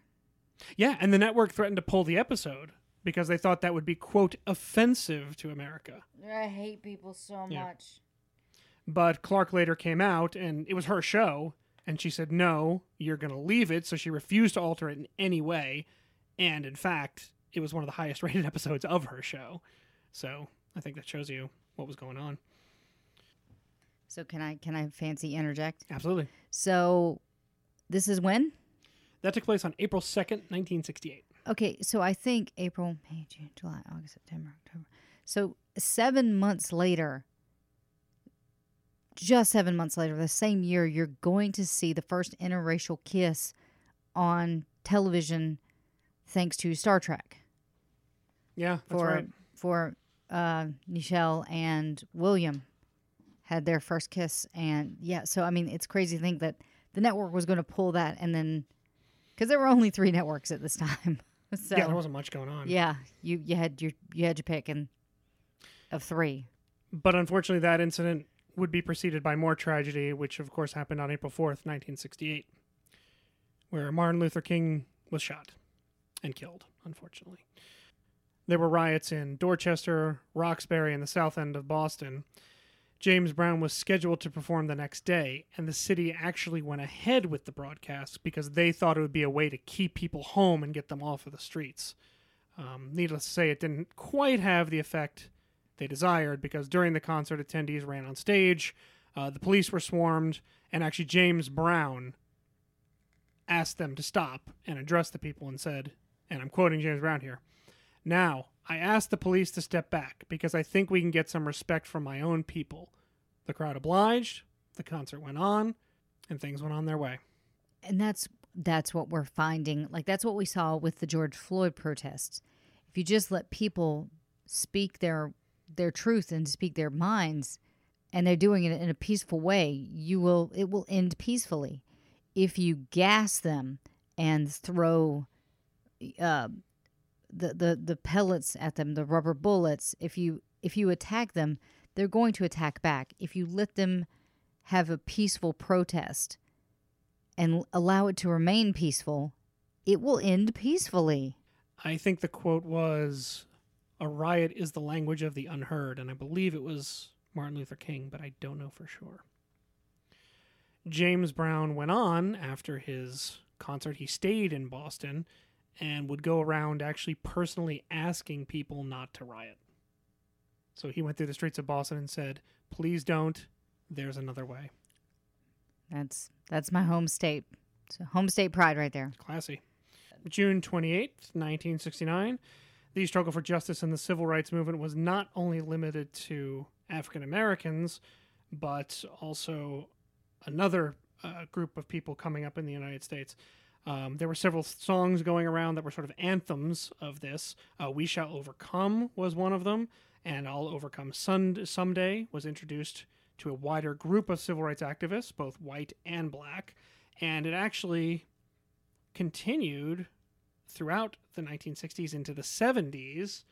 C: Yeah, and the network threatened to pull the episode because they thought that would be, quote, offensive to America.
B: I hate people so
C: Yeah.
B: much.
C: But Clark later came out, and it was her show, and she said, no, you're going to leave it. So she refused to alter it in any way. And in fact, it was one of the highest rated [LAUGHS] episodes of her show. So I think that shows you what was going on.
B: So can I can I fancy interject?
C: Absolutely.
B: So this is when?
C: That took place on April 2nd, 1968.
B: Okay, so I think April, May, June, July, August, September, October. So seven months later, just seven months later, the same year, you're going to see the first interracial kiss on television, thanks to Star Trek
C: Yeah,
B: for
C: right.
B: for uh, Nichelle and William had their first kiss, and yeah. So I mean, it's crazy to think that the network was going to pull that, and then because there were only three [LAUGHS] networks at this time, so [LAUGHS]
C: yeah, there wasn't much going on.
B: yeah, you you had your you had your pick and of three.
C: But unfortunately, that incident would be preceded by more tragedy, which of course happened on April 4th, 1968, where Martin Luther King was shot and killed, unfortunately. There were riots in Dorchester, Roxbury, and the south end of Boston. James Brown was scheduled to perform the next day, and the city actually went ahead with the broadcast because they thought it would be a way to keep people home and get them off of the streets. Um, needless to say, it didn't quite have the effect they desired because during the concert, attendees ran on stage, uh, the police were swarmed, and actually James Brown asked them to stop and address the people and said, and I'm quoting James Brown here. Now, I asked the police to step back because I think we can get some respect from my own people. The crowd obliged, the concert went on, and things went on their way.
B: and that's that's what we're finding like that's what we saw with the george floyd protests if you just let people speak their their truth and speak their minds and they're doing it in a peaceful way you will it will end peacefully if you gas them and throw uh, the, the the pellets at them the rubber bullets if you if you attack them they're going to attack back if you let them have a peaceful protest and allow it to remain peaceful, it will end peacefully.
C: I think the quote was, A riot is the language of the unheard, and I believe it was Martin Luther King, but I don't know for sure. James Brown went on after his concert. He stayed in Boston and would go around actually personally asking people not to riot. So he went through the streets of Boston and said, Please don't. There's another way.
B: That's that's my home state. So home state pride right there.
C: It's classy. June 28th, 1969. The struggle for justice in the civil rights movement was not only limited to African Americans, but also another uh, group of people coming up in the United States. Um, there were several songs going around that were sort of anthems of this. Uh, we Shall Overcome was one of them, and I'll Overcome Sun- Someday was introduced to a wider group of civil rights activists, both white and black. And it actually continued throughout the 1960s into the 70s.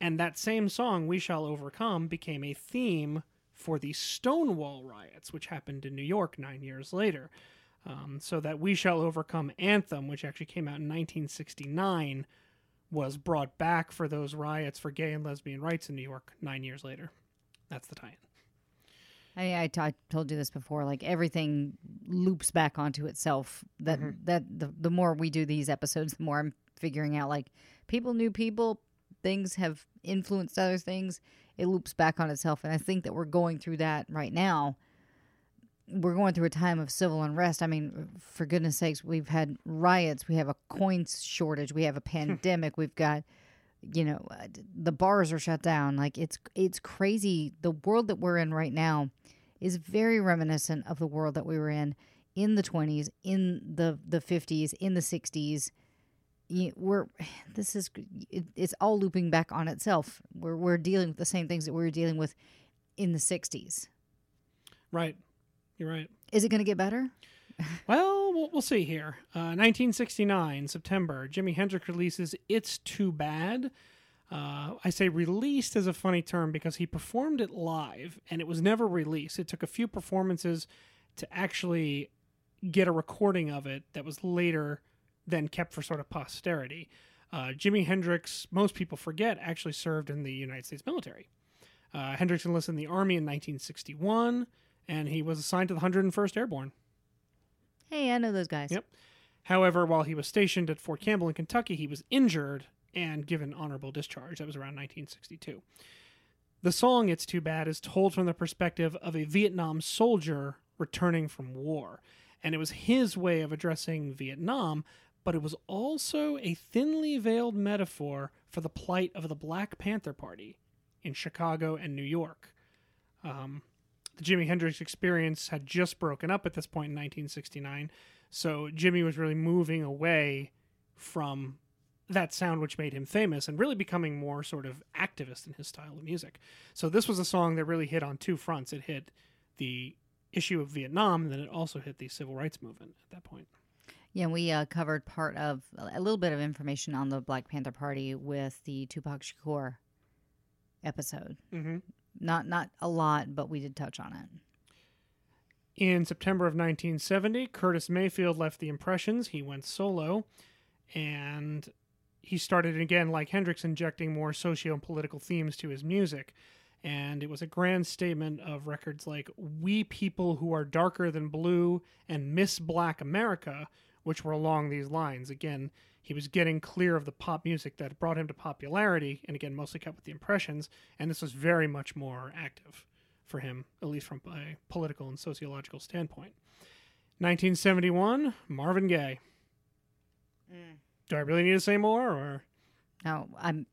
C: And that same song, We Shall Overcome, became a theme for the Stonewall riots, which happened in New York nine years later. Um, so that We Shall Overcome anthem, which actually came out in 1969, was brought back for those riots for gay and lesbian rights in New York nine years later. That's the tie-in.
B: I, I, t- I told you this before. Like everything loops back onto itself. That that the the more we do these episodes, the more I'm figuring out. Like people knew people, things have influenced other things. It loops back on itself, and I think that we're going through that right now. We're going through a time of civil unrest. I mean, for goodness sakes, we've had riots. We have a coin shortage. We have a [LAUGHS] pandemic. We've got you know uh, the bars are shut down like it's it's crazy the world that we're in right now is very reminiscent of the world that we were in in the 20s, in the the 50s, in the 60s. We're [SIGHS] this is it, it's all looping back on itself. We're we're dealing with the same things that we were dealing with in the 60s.
C: Right. You're right.
B: Is it going to get better? [LAUGHS]
C: Well, we'll, we'll see here. Uh, 1969, September, Jimi Hendrix releases It's Too Bad. Uh, I say released as a funny term because he performed it live and it was never released. It took a few performances to actually get a recording of it that was later then kept for sort of posterity. Uh, Jimi Hendrix, most people forget, actually served in the United States military. Uh, Hendrix enlisted in the Army in 1961 and he was assigned to the 101st Airborne.
B: Hey, I know those guys.
C: Yep. However, while he was stationed at Fort Campbell in Kentucky, he was injured and given honorable discharge. That was around 1962. The song It's Too Bad is told from the perspective of a Vietnam soldier returning from war. And it was his way of addressing Vietnam, but it was also a thinly veiled metaphor for the plight of the Black Panther Party in Chicago and New York. Um, the Jimi Hendrix experience had just broken up at this point in 1969, so Jimmy was really moving away from that sound which made him famous and really becoming more sort of activist in his style of music. So this was a song that really hit on two fronts. It hit the issue of Vietnam, and then it also hit the civil rights movement at that point.
B: Yeah, we uh, covered part of a little bit of information on the Black Panther Party with the Tupac Shakur episode.
C: Mm-hmm.
B: Not not a lot, but we did touch on it.
C: In September of 1970, Curtis Mayfield left the Impressions. He went solo, and he started again, like Hendrix, injecting more socio political themes to his music. And it was a grand statement of records like We People Who Are Darker Than Blue and Miss Black America, which were along these lines. Again, he was getting clear of the pop music that brought him to popularity, and again, mostly kept with the Impressions, and this was very much more active for him, at least from a political and sociological standpoint. 1971, Marvin Gaye. Mm. Do I really need to say more, or
B: No, I'm.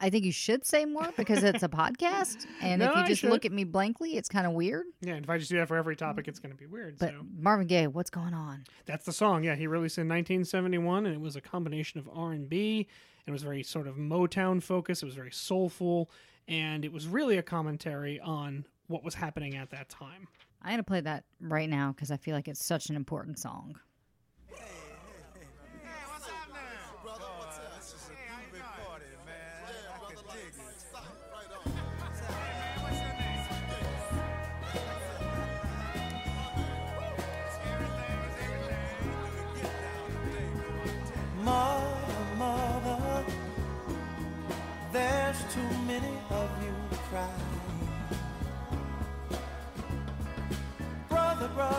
B: I think you should say more because it's a podcast, [LAUGHS] and
C: No,
B: if you just look at me blankly, it's kind of weird.
C: yeah? And if I just do that for every mm. topic, it's going to be weird.
B: But
C: so
B: Marvin Gaye, what's going on?
C: that's the song. Yeah, he released it in 1971, and it was a combination of R and B. It was very sort of Motown focused. It was very soulful, and it was really a commentary on what was happening at that time.
B: I'm gonna play that right now because I feel like it's such an important song.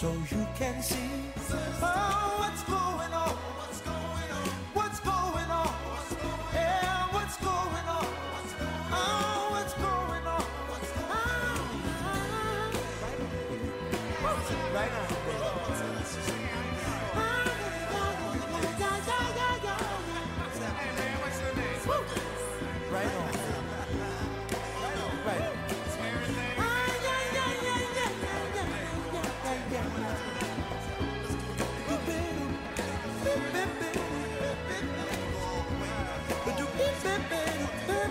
D: so you can see oh, what's going.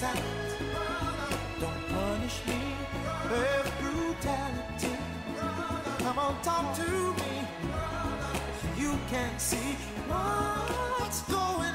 D: sound. Don't punish me with brutality. Come on, talk to me. You can see what's going on.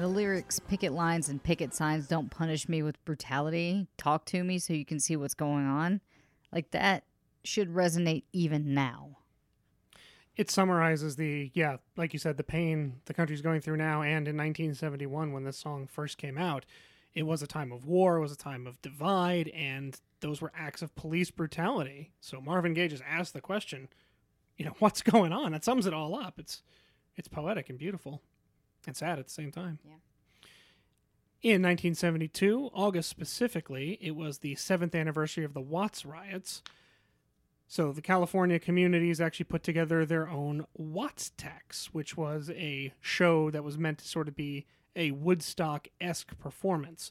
B: The lyrics, picket lines and picket signs don't punish me with brutality. Talk to me so you can see what's going on. Like that should resonate even now.
C: It summarizes the yeah, like you said, the pain the country's going through now, and in 1971 when this song first came out, it was a time of war, it was a time of divide, and those were acts of police brutality. So Marvin Gaye just asked the question, you know, [LAUGHS] what's going on? That sums it all up. It's it's poetic and beautiful, and sad at the same time.
B: Yeah.
C: In 1972, August specifically, it was the seventh anniversary of the Watts riots. So the California communities actually put together their own Wattstax, which was a show that was meant to sort of be a Woodstock esque performance.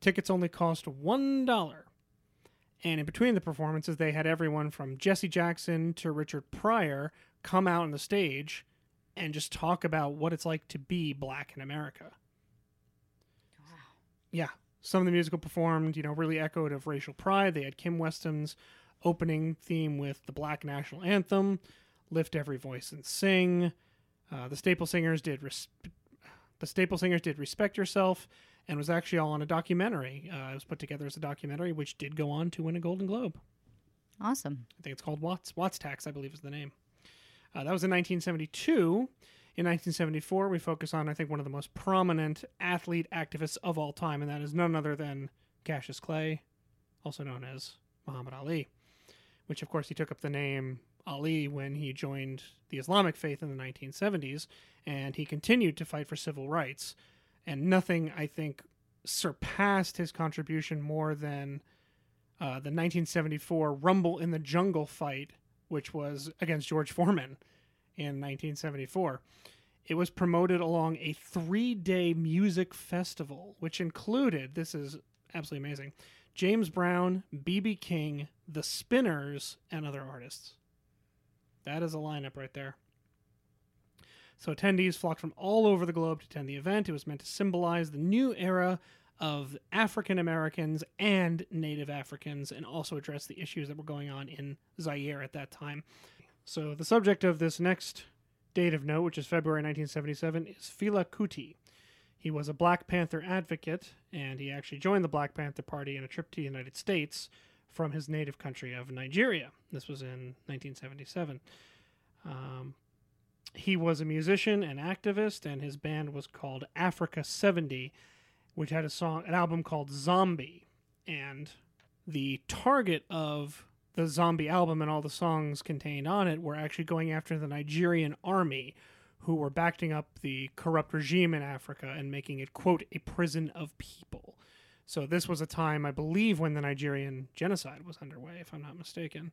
C: Tickets only cost one dollar. And in between the performances, they had everyone from Jesse Jackson to Richard Pryor come out on the stage and just talk about what it's like to be black in America. Wow. Yeah. Some of the musical performed, you know, really echoed of racial pride. They had Kim Weston's opening theme with the Black National Anthem, "Lift Every Voice and Sing." Uh, the Staple Singers did res- the Staple Singers did "Respect Yourself," and was actually all on a documentary. Uh, it was put together as a documentary, which did go on to win a Golden Globe.
B: Awesome.
C: I think it's called Watts Wattstax, I believe is the name. Uh, that was in 1972. In 1974, we focus on I think one of the most prominent athlete activists of all time, and that is none other than Cassius Clay, also known as Muhammad Ali. Which, of course, he took up the name Ali when he joined the Islamic faith in the 1970s, and he continued to fight for civil rights. And nothing, I think, surpassed his contribution more than uh, the 1974 Rumble in the Jungle fight, which was against George Foreman in 1974. It was promoted along a three day music festival, which included this is absolutely amazing James Brown, B.B. King, The Spinners, and other artists. That is a lineup right there. So attendees flocked from all over the globe to attend the event. It was meant to symbolize the new era of African Americans and Native Africans and also address the issues that were going on in Zaire at that time. So the subject of this next date of note, which is February 1977, is Fela Kuti. He was a Black Panther advocate, and he actually joined the Black Panther Party in a trip to the United States from his native country of Nigeria. This was in 1977. Um, he was a musician and activist, and his band was called Africa 70, which had a song, an album called Zombie. And the target of the Zombie album and all the songs contained on it were actually going after the Nigerian army, who were backing up the corrupt regime in Africa and making it, quote, a prison of people. So this was a time, I believe, when the Nigerian genocide was underway, if I'm not mistaken.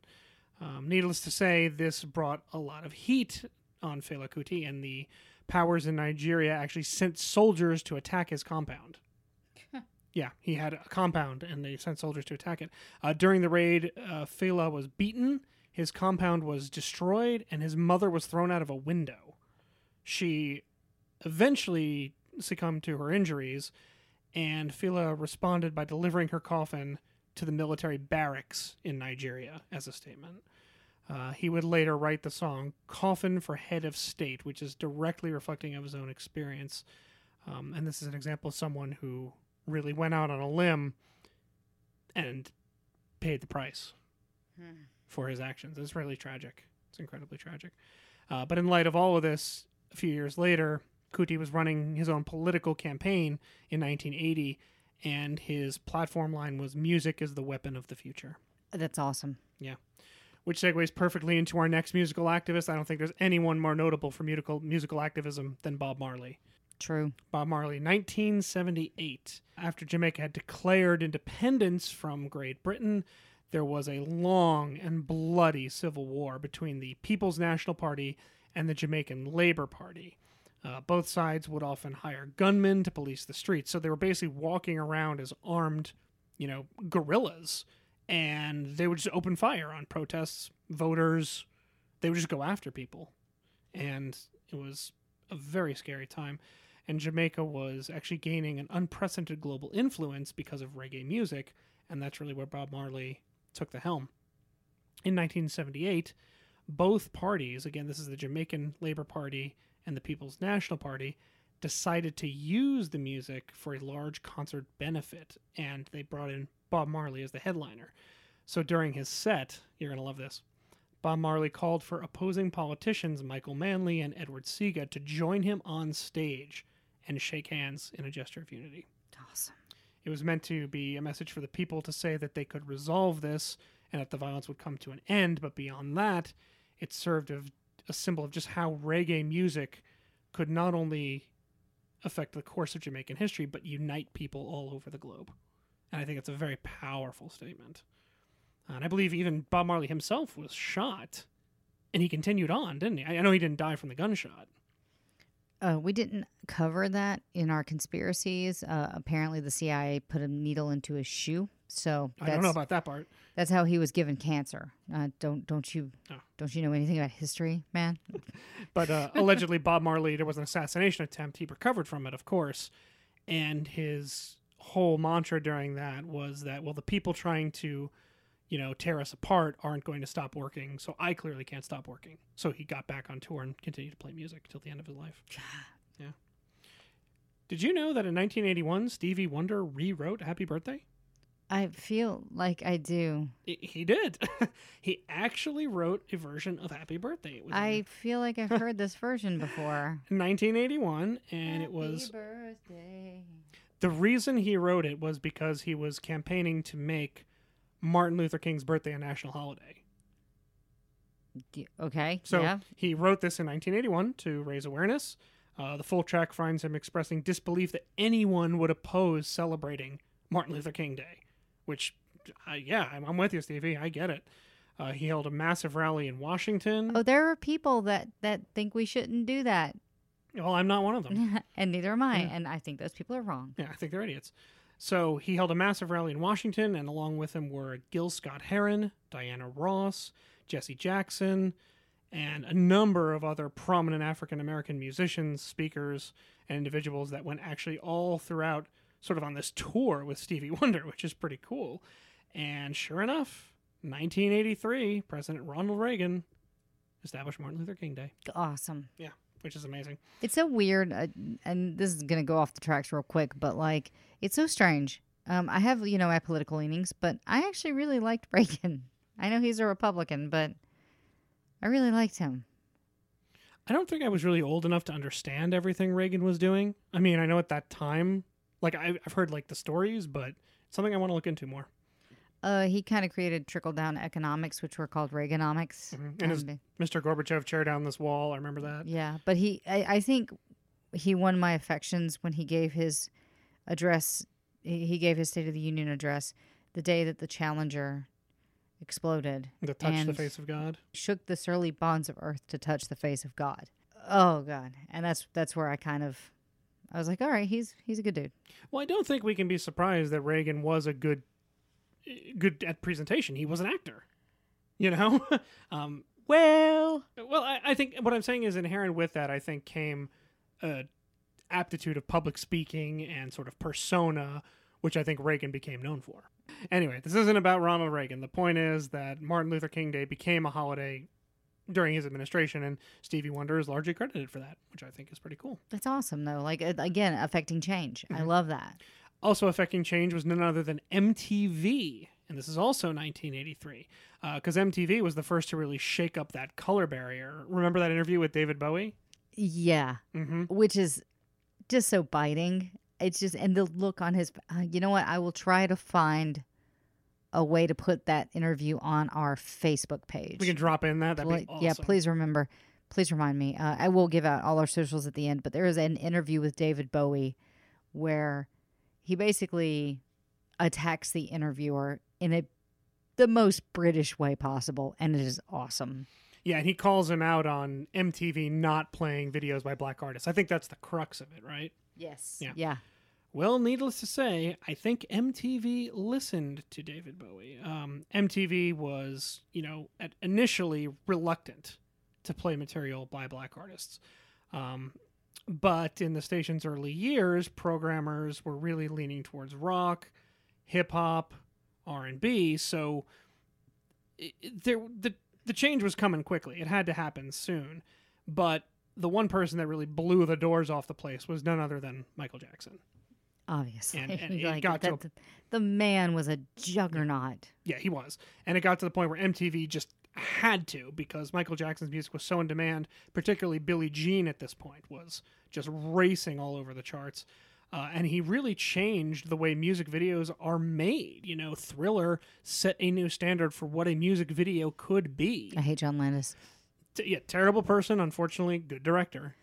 C: Um, needless to say, this brought a lot of heat on Fela Kuti, and the powers in Nigeria actually sent soldiers to attack his compound. Yeah, he had a compound, and they sent soldiers to attack it. Uh, during the raid, uh, Fela was beaten, his compound was destroyed, and his mother was thrown out of a window. She eventually succumbed to her injuries, and Fela responded by delivering her coffin to the military barracks in Nigeria as a statement. Uh, he would later write the song Coffin for Head of State, which is directly reflecting of his own experience. Um, and this is an example of someone who really went out on a limb and paid the price for his actions. It's really tragic. It's incredibly tragic. Uh, but in light of all of this, a few years later, Kuti was running his own political campaign in 1980, and his platform line was "Music is the weapon of the future."
B: That's awesome. Yeah.
C: Which segues perfectly into our next musical activist. I don't think there's anyone more notable for musical musical activism than Bob Marley.
B: True.
C: Bob Marley, 1978. After Jamaica had declared independence from Great Britain, there was a long and bloody civil war between the People's National Party and the Jamaican Labour Party. Uh, both sides would often hire gunmen to police the streets, so they were basically walking around as armed, you know, guerrillas, and they would just open fire on protests, voters. They would just go after people, and it was a very scary time. And Jamaica was actually gaining an unprecedented global influence because of reggae music, and that's really where Bob Marley took the helm. In 1978, both parties, again, this is the Jamaican Labour Party and the People's National Party, decided to use the music for a large concert benefit, and they brought in Bob Marley as the headliner. So during his set, you're going to love this. Bob Marley called for opposing politicians Michael Manley and Edward Seaga to join him on stage and shake hands in a gesture of unity.
B: Awesome.
C: It was meant to be a message for the people to say that they could resolve this and that the violence would come to an end. But beyond that, it served as a symbol of just how reggae music could not only affect the course of Jamaican history, but unite people all over the globe. And I think it's a very powerful statement. And I believe even Bob Marley himself was shot, and he continued on, didn't he? I I know he didn't die from the gunshot.
B: Uh, we didn't cover that in our conspiracies. Uh, apparently, the CIA put a needle into his shoe, so
C: I don't know about that part.
B: that's how he was given cancer. Uh, don't don't you
C: Oh.
B: don't you know anything about history, man? [LAUGHS]
C: But uh, allegedly, Bob Marley, there was an assassination attempt. He recovered from it, of course. And his whole mantra during that was that, well, the people trying to, you know, tear us apart aren't going to stop working. So I clearly can't stop working. So he got back on tour and continued to play music till the end of his life. Yeah. Did you know that in 1981, Stevie Wonder rewrote Happy Birthday?
B: I feel like I do.
C: He- He did. [LAUGHS] he actually wrote a version of Happy Birthday.
B: I feel like I've heard this version [LAUGHS] before.
C: 1981, and it was Happy
B: birthday.
C: the reason he wrote it was because he was campaigning to make Martin Luther King's birthday a national holiday.
B: Okay.
C: So
B: yeah.
C: he wrote this in 1981 to raise awareness. Uh, the full track finds him expressing disbelief that anyone would oppose celebrating Martin Luther King Day, which, uh, yeah, I'm, I'm with you, Stevie. I get it. Uh, he held a massive rally in Washington.
B: Oh, there are people that that think we shouldn't do that,
C: Well, I'm not one of them. [LAUGHS]
B: and neither am I.
C: Yeah.
B: And I think those people are wrong.
C: Yeah, I think they're idiots. So he held a massive rally in Washington, and along with him were Gil Scott Heron, Diana Ross, Jesse Jackson, and a number of other prominent African American musicians, speakers, and individuals that went actually all throughout, sort of on this tour with Stevie [LAUGHS] Wonder, which is pretty cool. And sure enough, 1983, President Ronald Reagan established Martin Luther King Day,
B: Awesome.
C: Which is amazing.
B: It's so weird, uh, and this is gonna go off the tracks real quick, but like it's so strange. Um, I have you know my political leanings, but I actually really liked [LAUGHS] Reagan. I know he's a Republican, but I really liked him.
C: I don't think I was really old enough to understand everything Reagan was doing. I mean, I know at that time, like I- I've heard like the stories, but something I want to look into more.
B: Uh, he kind of created trickle down economics, which were called Reaganomics.
C: Mhm. And his
B: Um,
C: Mr. Gorbachev chair down this wall. I remember that.
B: Yeah, but he, I, I think he won my affections when he gave his address. He he gave his State of the Union address the day that the Challenger exploded,
C: The touch the face of God.
B: shook the surly bonds of earth to touch the face of God. Oh God, and that's that's where I kind of, I was like, all right, he's he's a good dude.
C: Well, I don't think we can be surprised that Reagan was a good, good at presentation. He was an actor. You know. [LAUGHS] um,
B: Well,
C: Well, I, I think what I'm saying is inherent with that. I think came a aptitude of public speaking and sort of persona, which I think Reagan became known for. Anyway, this isn't about Ronald Reagan. The point is that Martin Luther King Day became a holiday during his administration, and Stevie Wonder is largely credited for that, which I think is pretty cool.
B: That's awesome, though. Like uh, again, affecting change. I
C: Mm-hmm.
B: love that.
C: Also affecting change was none other than MTV, and this is also 1983, because MTV was the first to really shake up that color barrier. Remember that interview with David Bowie?
B: Yeah,
C: Mm-hmm.
B: which is just so biting. It's just and the look on his. Uh, you know what? I will try to find a way to put that interview on our Facebook page.
C: We can drop in that. That'd
B: Pl-
C: be awesome.
B: Yeah, please remember. Please remind me. Uh, I will give out all our socials at the end, but there is an interview with David Bowie where he basically attacks the interviewer in a the most British way possible, and it is awesome.
C: Yeah, and he calls him out on MTV not playing videos by black artists. I think that's the crux of it, right?
B: Yes.
C: Yeah.
B: Yeah.
C: Well, needless to say, I think MTV listened to David Bowie. Um, MTV was, you know, at initially reluctant to play material by black artists. Um, but in the station's early years, programmers were really leaning towards rock, hip hop, R and B. So there, the the change was coming quickly. It had to happen soon. But the one person that really blew the doors off the place was none other than Michael Jackson.
B: Obviously.
C: And- and [LAUGHS]
B: Like,
C: got to
B: that- the, the man was a juggernaut.
C: Yeah, he was. And it got to the point where MTV just had to because Michael Jackson's music was so in demand, particularly Billie Jean at this point was just racing all over the charts. Uh, and he really changed the way music videos are made. You know, Thriller set a new standard for what a music video could be.
B: I hate John Landis.
C: T- yeah, terrible person, unfortunately, good director.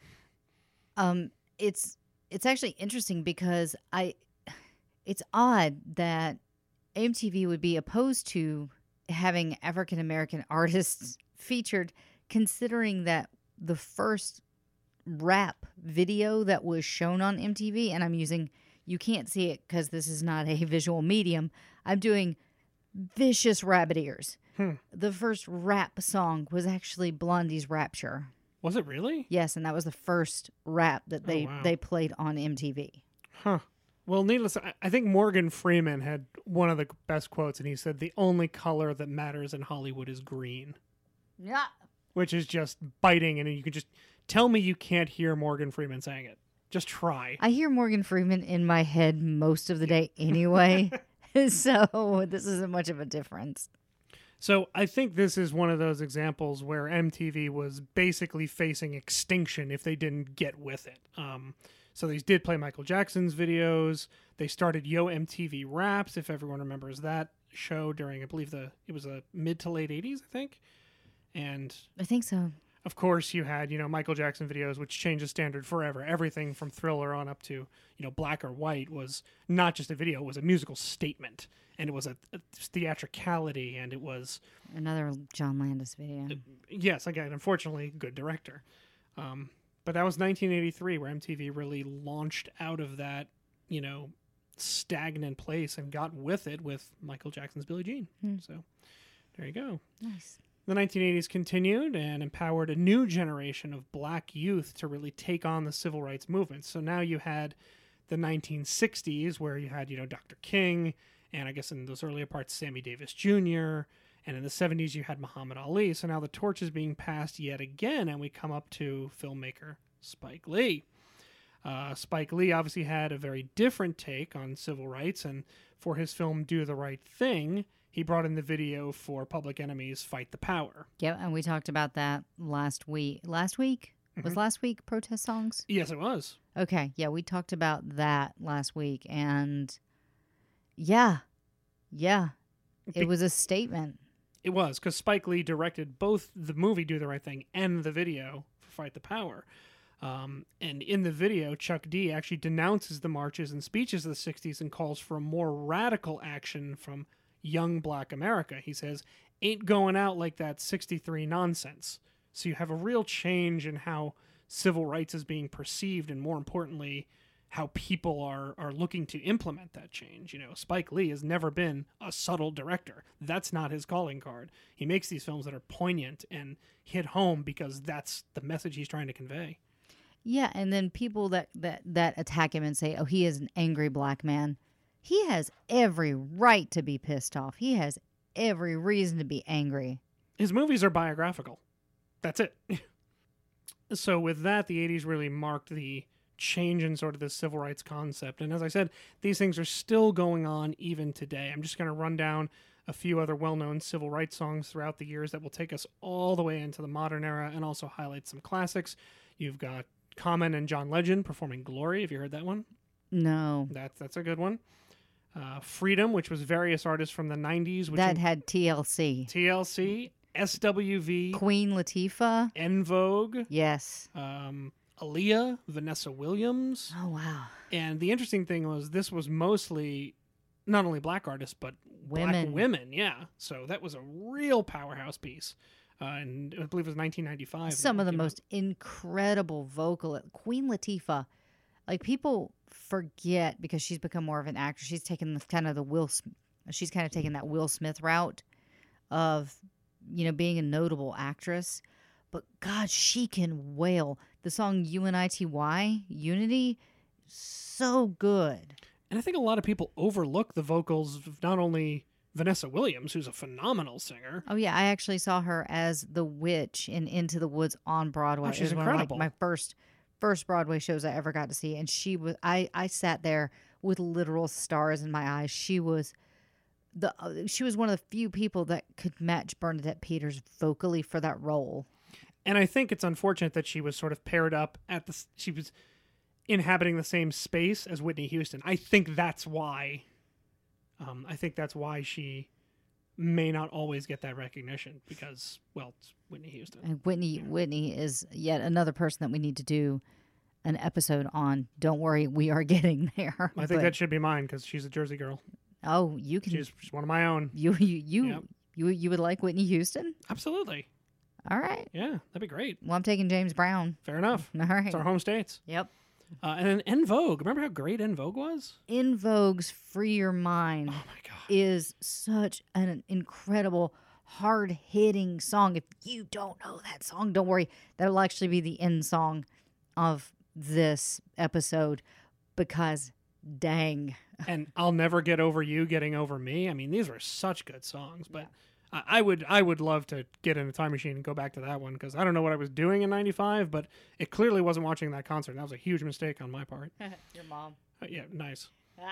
B: Um, it's it's actually interesting because I, it's odd that MTV would be opposed to having African American [LAUGHS] artists featured, considering that the first rap video that was shown on MTV, and I'm using you can't see it because this is not a [LAUGHS] visual medium. I'm doing vicious rabbit ears.
C: Hmm.
B: The first rap song was actually Blondie's Rapture.
C: Was it really?
B: Yes, and that was the first rap that they
C: wow.
B: they played on MTV.
C: Huh. Well, needless, I- think Morgan Freeman had one of the best quotes, and he said, The only color that matters in Hollywood is green.
B: Yeah.
C: which is just biting, and you can just tell me you can't hear Morgan Freeman saying it. Just try.
B: I hear Morgan Freeman in my head most of the day [LAUGHS] anyway. [LAUGHS] so this isn't much of a difference.
C: So I think this is one of those examples where MTV was basically facing extinction if they didn't get with it. Um, so they did play Michael Jackson's videos. They started Yo MTV Raps, if everyone remembers that show during, I believe the it was a mid to late '80s, I think. And
B: I think so.
C: of course you had you know michael jackson videos which changed the standard forever everything from thriller on up to you know black or white was not just a video it was a musical statement and it was a, a theatricality and it was
B: Another John Landis video.
C: yes again unfortunately good director um, but that was 1983 where mtv really launched out of that you know stagnant place and got with it with michael jackson's billie jean
B: Hmm.
C: so there you go
B: Nice.
C: the 1980s continued and empowered a new generation of black youth to really take on the civil rights movement. So now you had the 1960s, where you had, you know, Dr. King, and I guess in those earlier parts, Sammy Davis Jr., and in the 70s, you had Muhammad Ali. So now the torch is being passed yet again, and we come up to filmmaker Spike Lee. Uh, Spike Lee obviously had a very different take on civil rights, and for his film Do the Right Thing, he brought in the video for Public Enemy's Fight the Power.
B: Yeah, and we talked about that last week. Last week? Was last week protest songs?
C: Yes, it was.
B: Okay, yeah, we talked about that last week and yeah. Yeah.
C: Be-
B: It was a statement.
C: It was because Spike Lee directed both the movie Do the Right Thing and the video for Fight the Power. Um, and in the video, Chuck D actually denounces the marches and speeches of the 60s and calls for a more radical action from young black America. He says, ain't going out like that 63 nonsense. So you have a real change in how civil rights is being perceived, and more importantly, how people are are looking to implement that change. You know, Spike Lee has never been a subtle director. That's not his calling card. He makes these films that are poignant and hit home because that's the message he's trying to convey.
B: Yeah, and then people that that that attack him and say, "Oh, he is an angry black man." He has every right to be pissed off. He has every reason to be angry.
C: His movies are biographical. that's it. [LAUGHS] so with that, the 80s really marked the change in sort of the civil rights concept. And as I said, these things are still going on even today. I'm just going to run down a few other well-known civil rights songs throughout the years that will take us all the way into the modern era and also highlight some classics. You've got Common and John Legend performing "Glory." Have you heard that one?
B: No,
C: That's that's a good one. Uh, Freedom, which was various artists from the '90s, which
B: that
C: in-
B: had TLC.
C: TLC, SWV,
B: Queen Latifah.
C: En Vogue,
B: Yes.
C: um, Aaliyah, Vanessa Williams.
B: Oh wow.
C: And the interesting thing was this was mostly not only black artists but black
B: Women.
C: women. Yeah, so that was a real powerhouse piece. Uh, and I believe it was 1995.
B: Some of the
C: came out.
B: most incredible vocal Queen Latifah. Like people forget because she's become more of an actress. She's taken the kind of the Will. She's kind of taken that Will Smith route of, you know, being a notable actress. But God, she can wail. The song "UNITY" Unity, so good.
C: And I think a lot of people overlook the vocals of not only Vanessa Williams, who's a phenomenal singer.
B: Oh yeah, I actually saw her as the witch in Into the Woods on Broadway.
C: Oh,
B: It
C: she's
B: was one of,
C: incredible.
B: my first first Broadway shows I ever got to see, and she was. I I sat there with literal stars in my eyes. She was the uh, she was one of the few people that could match Bernadette Peters vocally for that role.
C: And I think it's unfortunate that she was sort of paired up at the. She was inhabiting the same space as Whitney Houston. I think that's why. Um, I think that's why she may not always get that recognition because, well, it's Whitney Houston.
B: And Whitney Whitney is yet another person that we need to do an episode on. Don't worry, we are [LAUGHS] getting there.
C: I think
B: But-
C: that should be mine because she's a Jersey girl.
B: oh, you can
C: She's, she's one of my own.
B: you you you,
C: Yep.
B: you you would like Whitney Houston?
C: Absolutely.
B: All right.
C: Yeah, that'd be great.
B: Well, I'm taking James Brown.
C: Fair enough. [LAUGHS]
B: All right.
C: It's our home states.
B: Yep.
C: Uh, and then En Vogue. Remember how great En Vogue was?
B: En Vogue's Free Your Mind
C: Oh my god.
B: is such an incredible, hard hitting song. If you don't know that song, don't worry. That'll actually be the end song of this episode because dang.
C: and I'll never get over you getting over me. I mean, these were such good songs, but I, I would I would love to get in a time machine and go back to that one because I don't know what I was doing in '95, but it clearly wasn't watching that concert. That was a huge mistake on my part. [LAUGHS]
B: Your mom.
C: Uh, yeah, nice. [LAUGHS]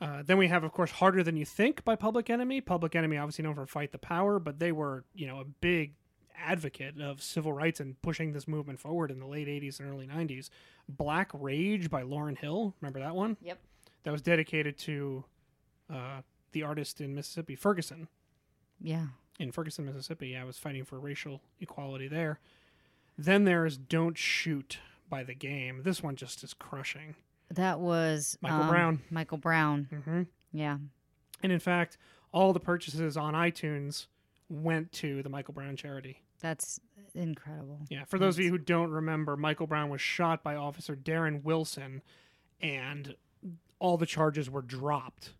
C: Uh, then we have, of course, "Harder Than You Think" by Public Enemy. Public Enemy, obviously known for "Fight the Power," but they were, you know, a big advocate of civil rights and pushing this movement forward in the late '80s and early '90s. "Black Rage" by Lauryn Hill. Remember that one?
B: Yep.
C: That was dedicated to uh, the artist in Mississippi, Ferguson.
B: Yeah.
C: In Ferguson, Mississippi, yeah, I was fighting for racial equality there. Then there's "Don't Shoot" by The Game. This one just is crushing.
B: That was
C: Michael
B: um,
C: Brown.
B: Michael Brown.
C: hmm
B: Yeah.
C: And in fact, all the purchases on iTunes went to the Michael Brown charity.
B: That's incredible.
C: Yeah, for those of you who don't remember, Michael Brown was shot by Officer Darren Wilson, and all the charges were dropped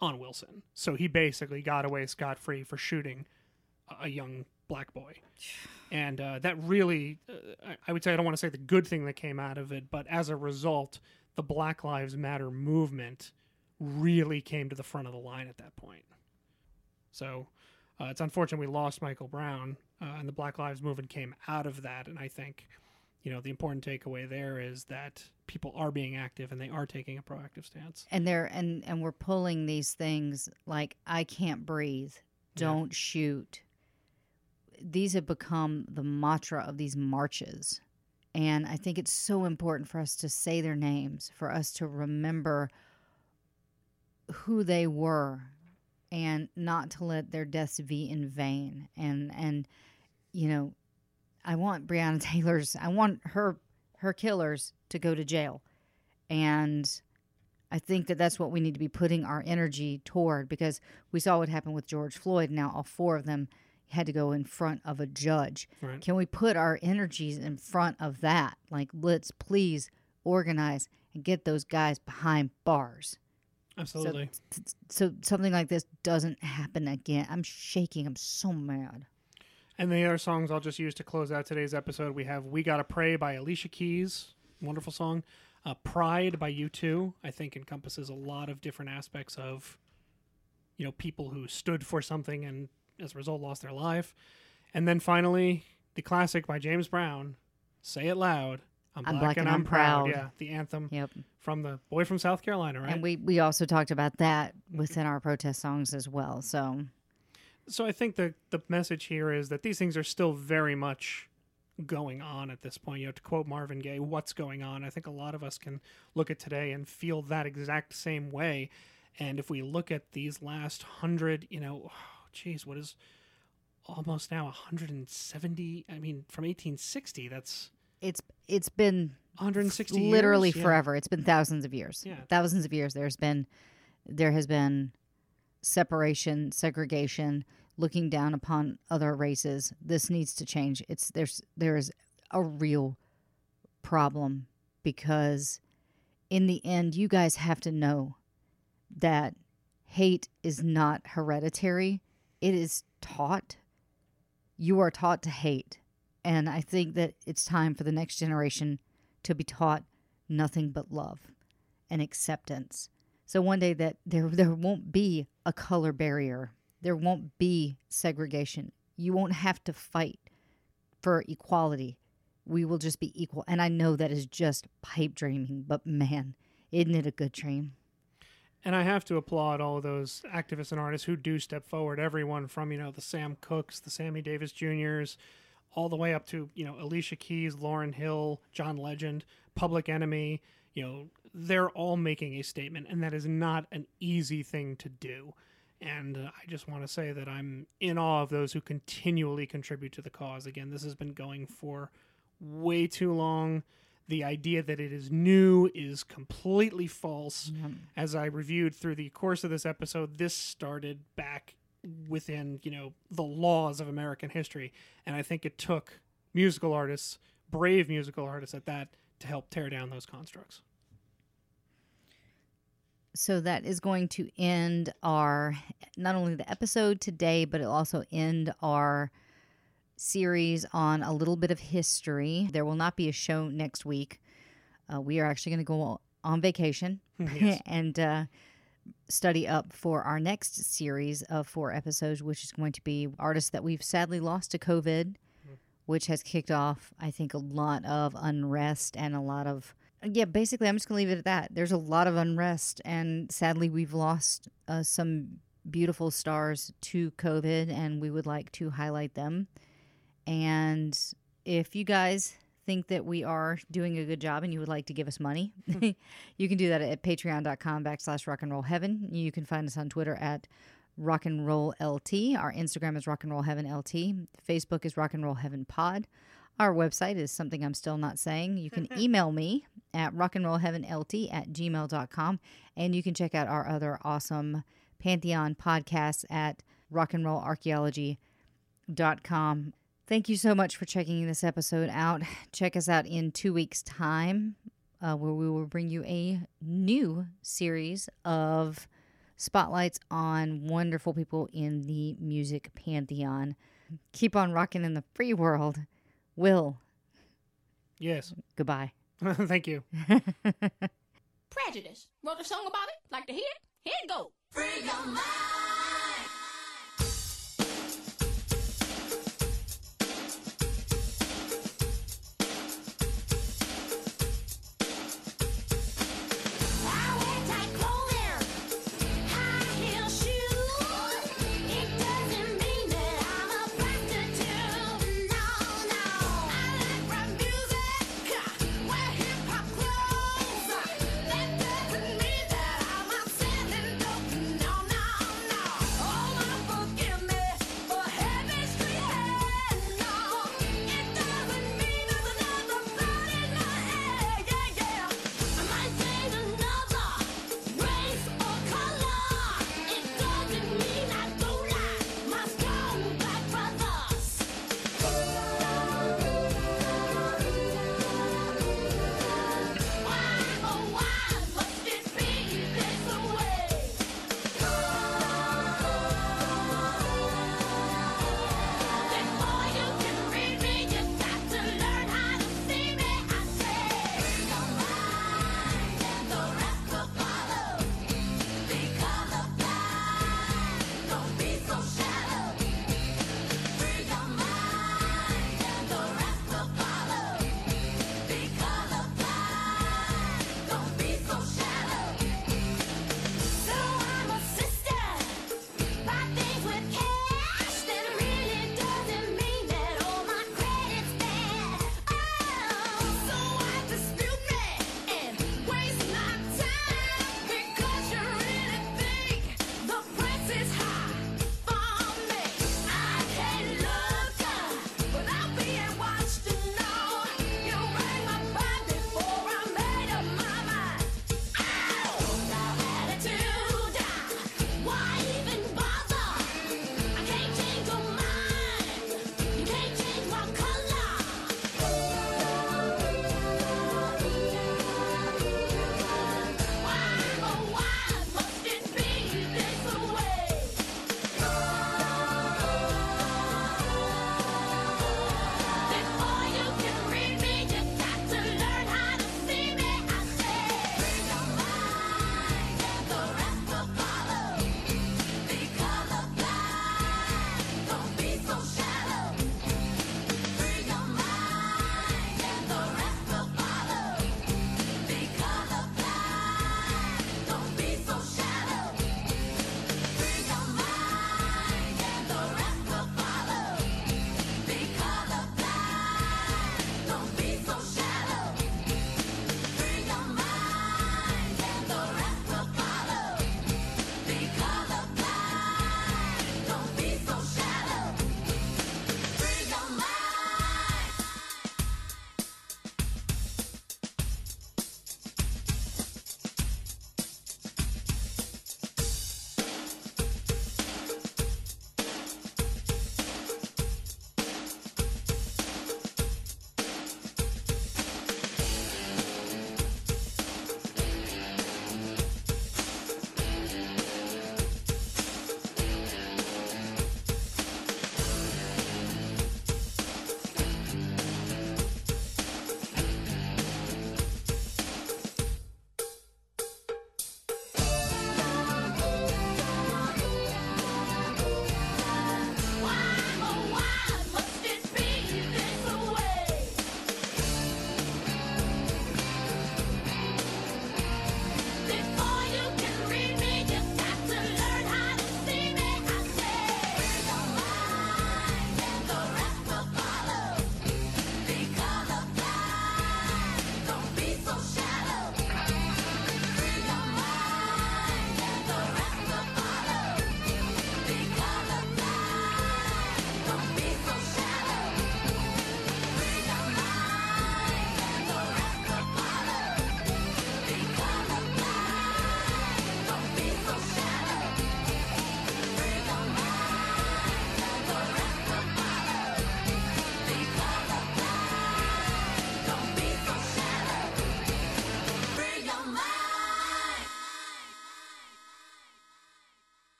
C: on Wilson. So he basically got away scot free for shooting a- young black boy. And uh, that really, uh, I- I would say, I don't want to say the good thing that came out of it, but as a result, the Black Lives Matter movement really came to the front of the line at that point. So uh, it's unfortunate we lost Michael Brown, uh, and the Black Lives Movement came out of that. And I think, you know, the important takeaway there is that people are being active and they are taking a proactive stance.
B: and they're and and we're pulling these things like i can't breathe. Don't shoot. These have become the mantra of these marches. And i think it's so important for us to say their names for us to remember who they were and not to let their deaths be in vain. And and you know i want breonna taylor's i want her her killers to go to jail and I think that that's what we need to be putting our energy toward because we saw what happened with George Floyd. Now, all four of them had to go in front of a judge.
C: Right.
B: Can we put our energies in front of that? Like, let's please organize and get those guys behind bars.
C: Absolutely.
B: So, so something like this doesn't happen again. I'm shaking. I'm so mad.
C: And the other songs I'll just use to close out today's episode, we have "We Gotta Pray" by Alicia Keys, wonderful song. Uh, "Pride" by U2, I think encompasses a lot of different aspects of, you know, people who stood for something and as a result lost their life. And then finally, the classic by James Brown, "Say It Loud." I'm,
B: black and I'm proud.
C: Yeah, the anthem
B: Yep.
C: from the boy from South Carolina, right?
B: And we we also talked about that within our protest songs as well. So
C: so I think the the message here is that these things are still very much going on at this point. You know, to quote Marvin Gaye, "What's going on?" I think a lot of us can look at today and feel that exact same way. And if we look at these last hundred, you know, oh, [SIGHS] geez, what is almost now 170? I mean, from 1860, that's
B: it's it's been
C: 160
B: literally
C: years? Yeah.
B: forever. It's been thousands of years.
C: Yeah.
B: Thousands of years. There's been there has been separation, segregation, looking down upon other races. This needs to change. It's there's there's a real problem because in the end you guys have to know that hate is not hereditary. It is taught. You are taught to hate. And I think that it's time for the next generation to be taught nothing but love and acceptance. So one day that there there won't be a color barrier. There won't be segregation. You won't have to fight for equality. We will just be equal. And I know that is just pipe dreaming, but man, isn't it a good dream?
C: And I have to applaud all those activists and artists who do step forward. Everyone from, you know, the Sam Cookes, the Sammy Davis Juniors, all the way up to, you know, Alicia Keys, Lauryn Hill, John Legend, Public Enemy. You know, they're all making a statement, and that is not an easy thing to do. And uh, I just want to say that I'm in awe of those who continually contribute to the cause. Again, this has been going for way too long. The idea that it is new is completely false. As I reviewed through the course of this episode, this started back within, you know, the laws of American history. And I think it took musical artists, brave musical artists at that, to help tear down those constructs.
B: So that is going to end our not only the episode today, but it'll also end our series on a little bit of history. There will not be a show next week. Uh, we are actually going to go on vacation [LAUGHS]
C: Yes. [LAUGHS]
B: and uh, study up for our next series of four episodes, which is going to be artists that we've sadly lost to COVID, which has kicked off, I think, a lot of unrest and a lot of. Yeah, basically, I'm just going to leave it at that. There's a lot of unrest, and sadly, we've lost uh, some beautiful stars to COVID, and we would like to highlight them. And if you guys think that we are doing a good job and you would like to give us money, [LAUGHS] you can do that at patreon.com backslash rock and roll heaven. You can find us on Twitter at rock and roll LT. Our Instagram is rock and roll heaven LT. Facebook is rock and roll heaven pod. Our website is something I'm still not saying. You can [LAUGHS] email me at rock and roll heaven LT at gmail.com. And you can check out our other awesome Pantheon podcasts at rock and roll archaeology.com. Thank you so much for checking this episode out. Check us out in two weeks' time, uh, where we will bring you a new series of spotlights on wonderful people in the music pantheon. Keep on rocking in the free world. Will,
C: Yes.
B: goodbye. [LAUGHS]
C: Thank you.
E: Prejudice. Wrote a song about it. Like to hear it? Here it go. Free your mind.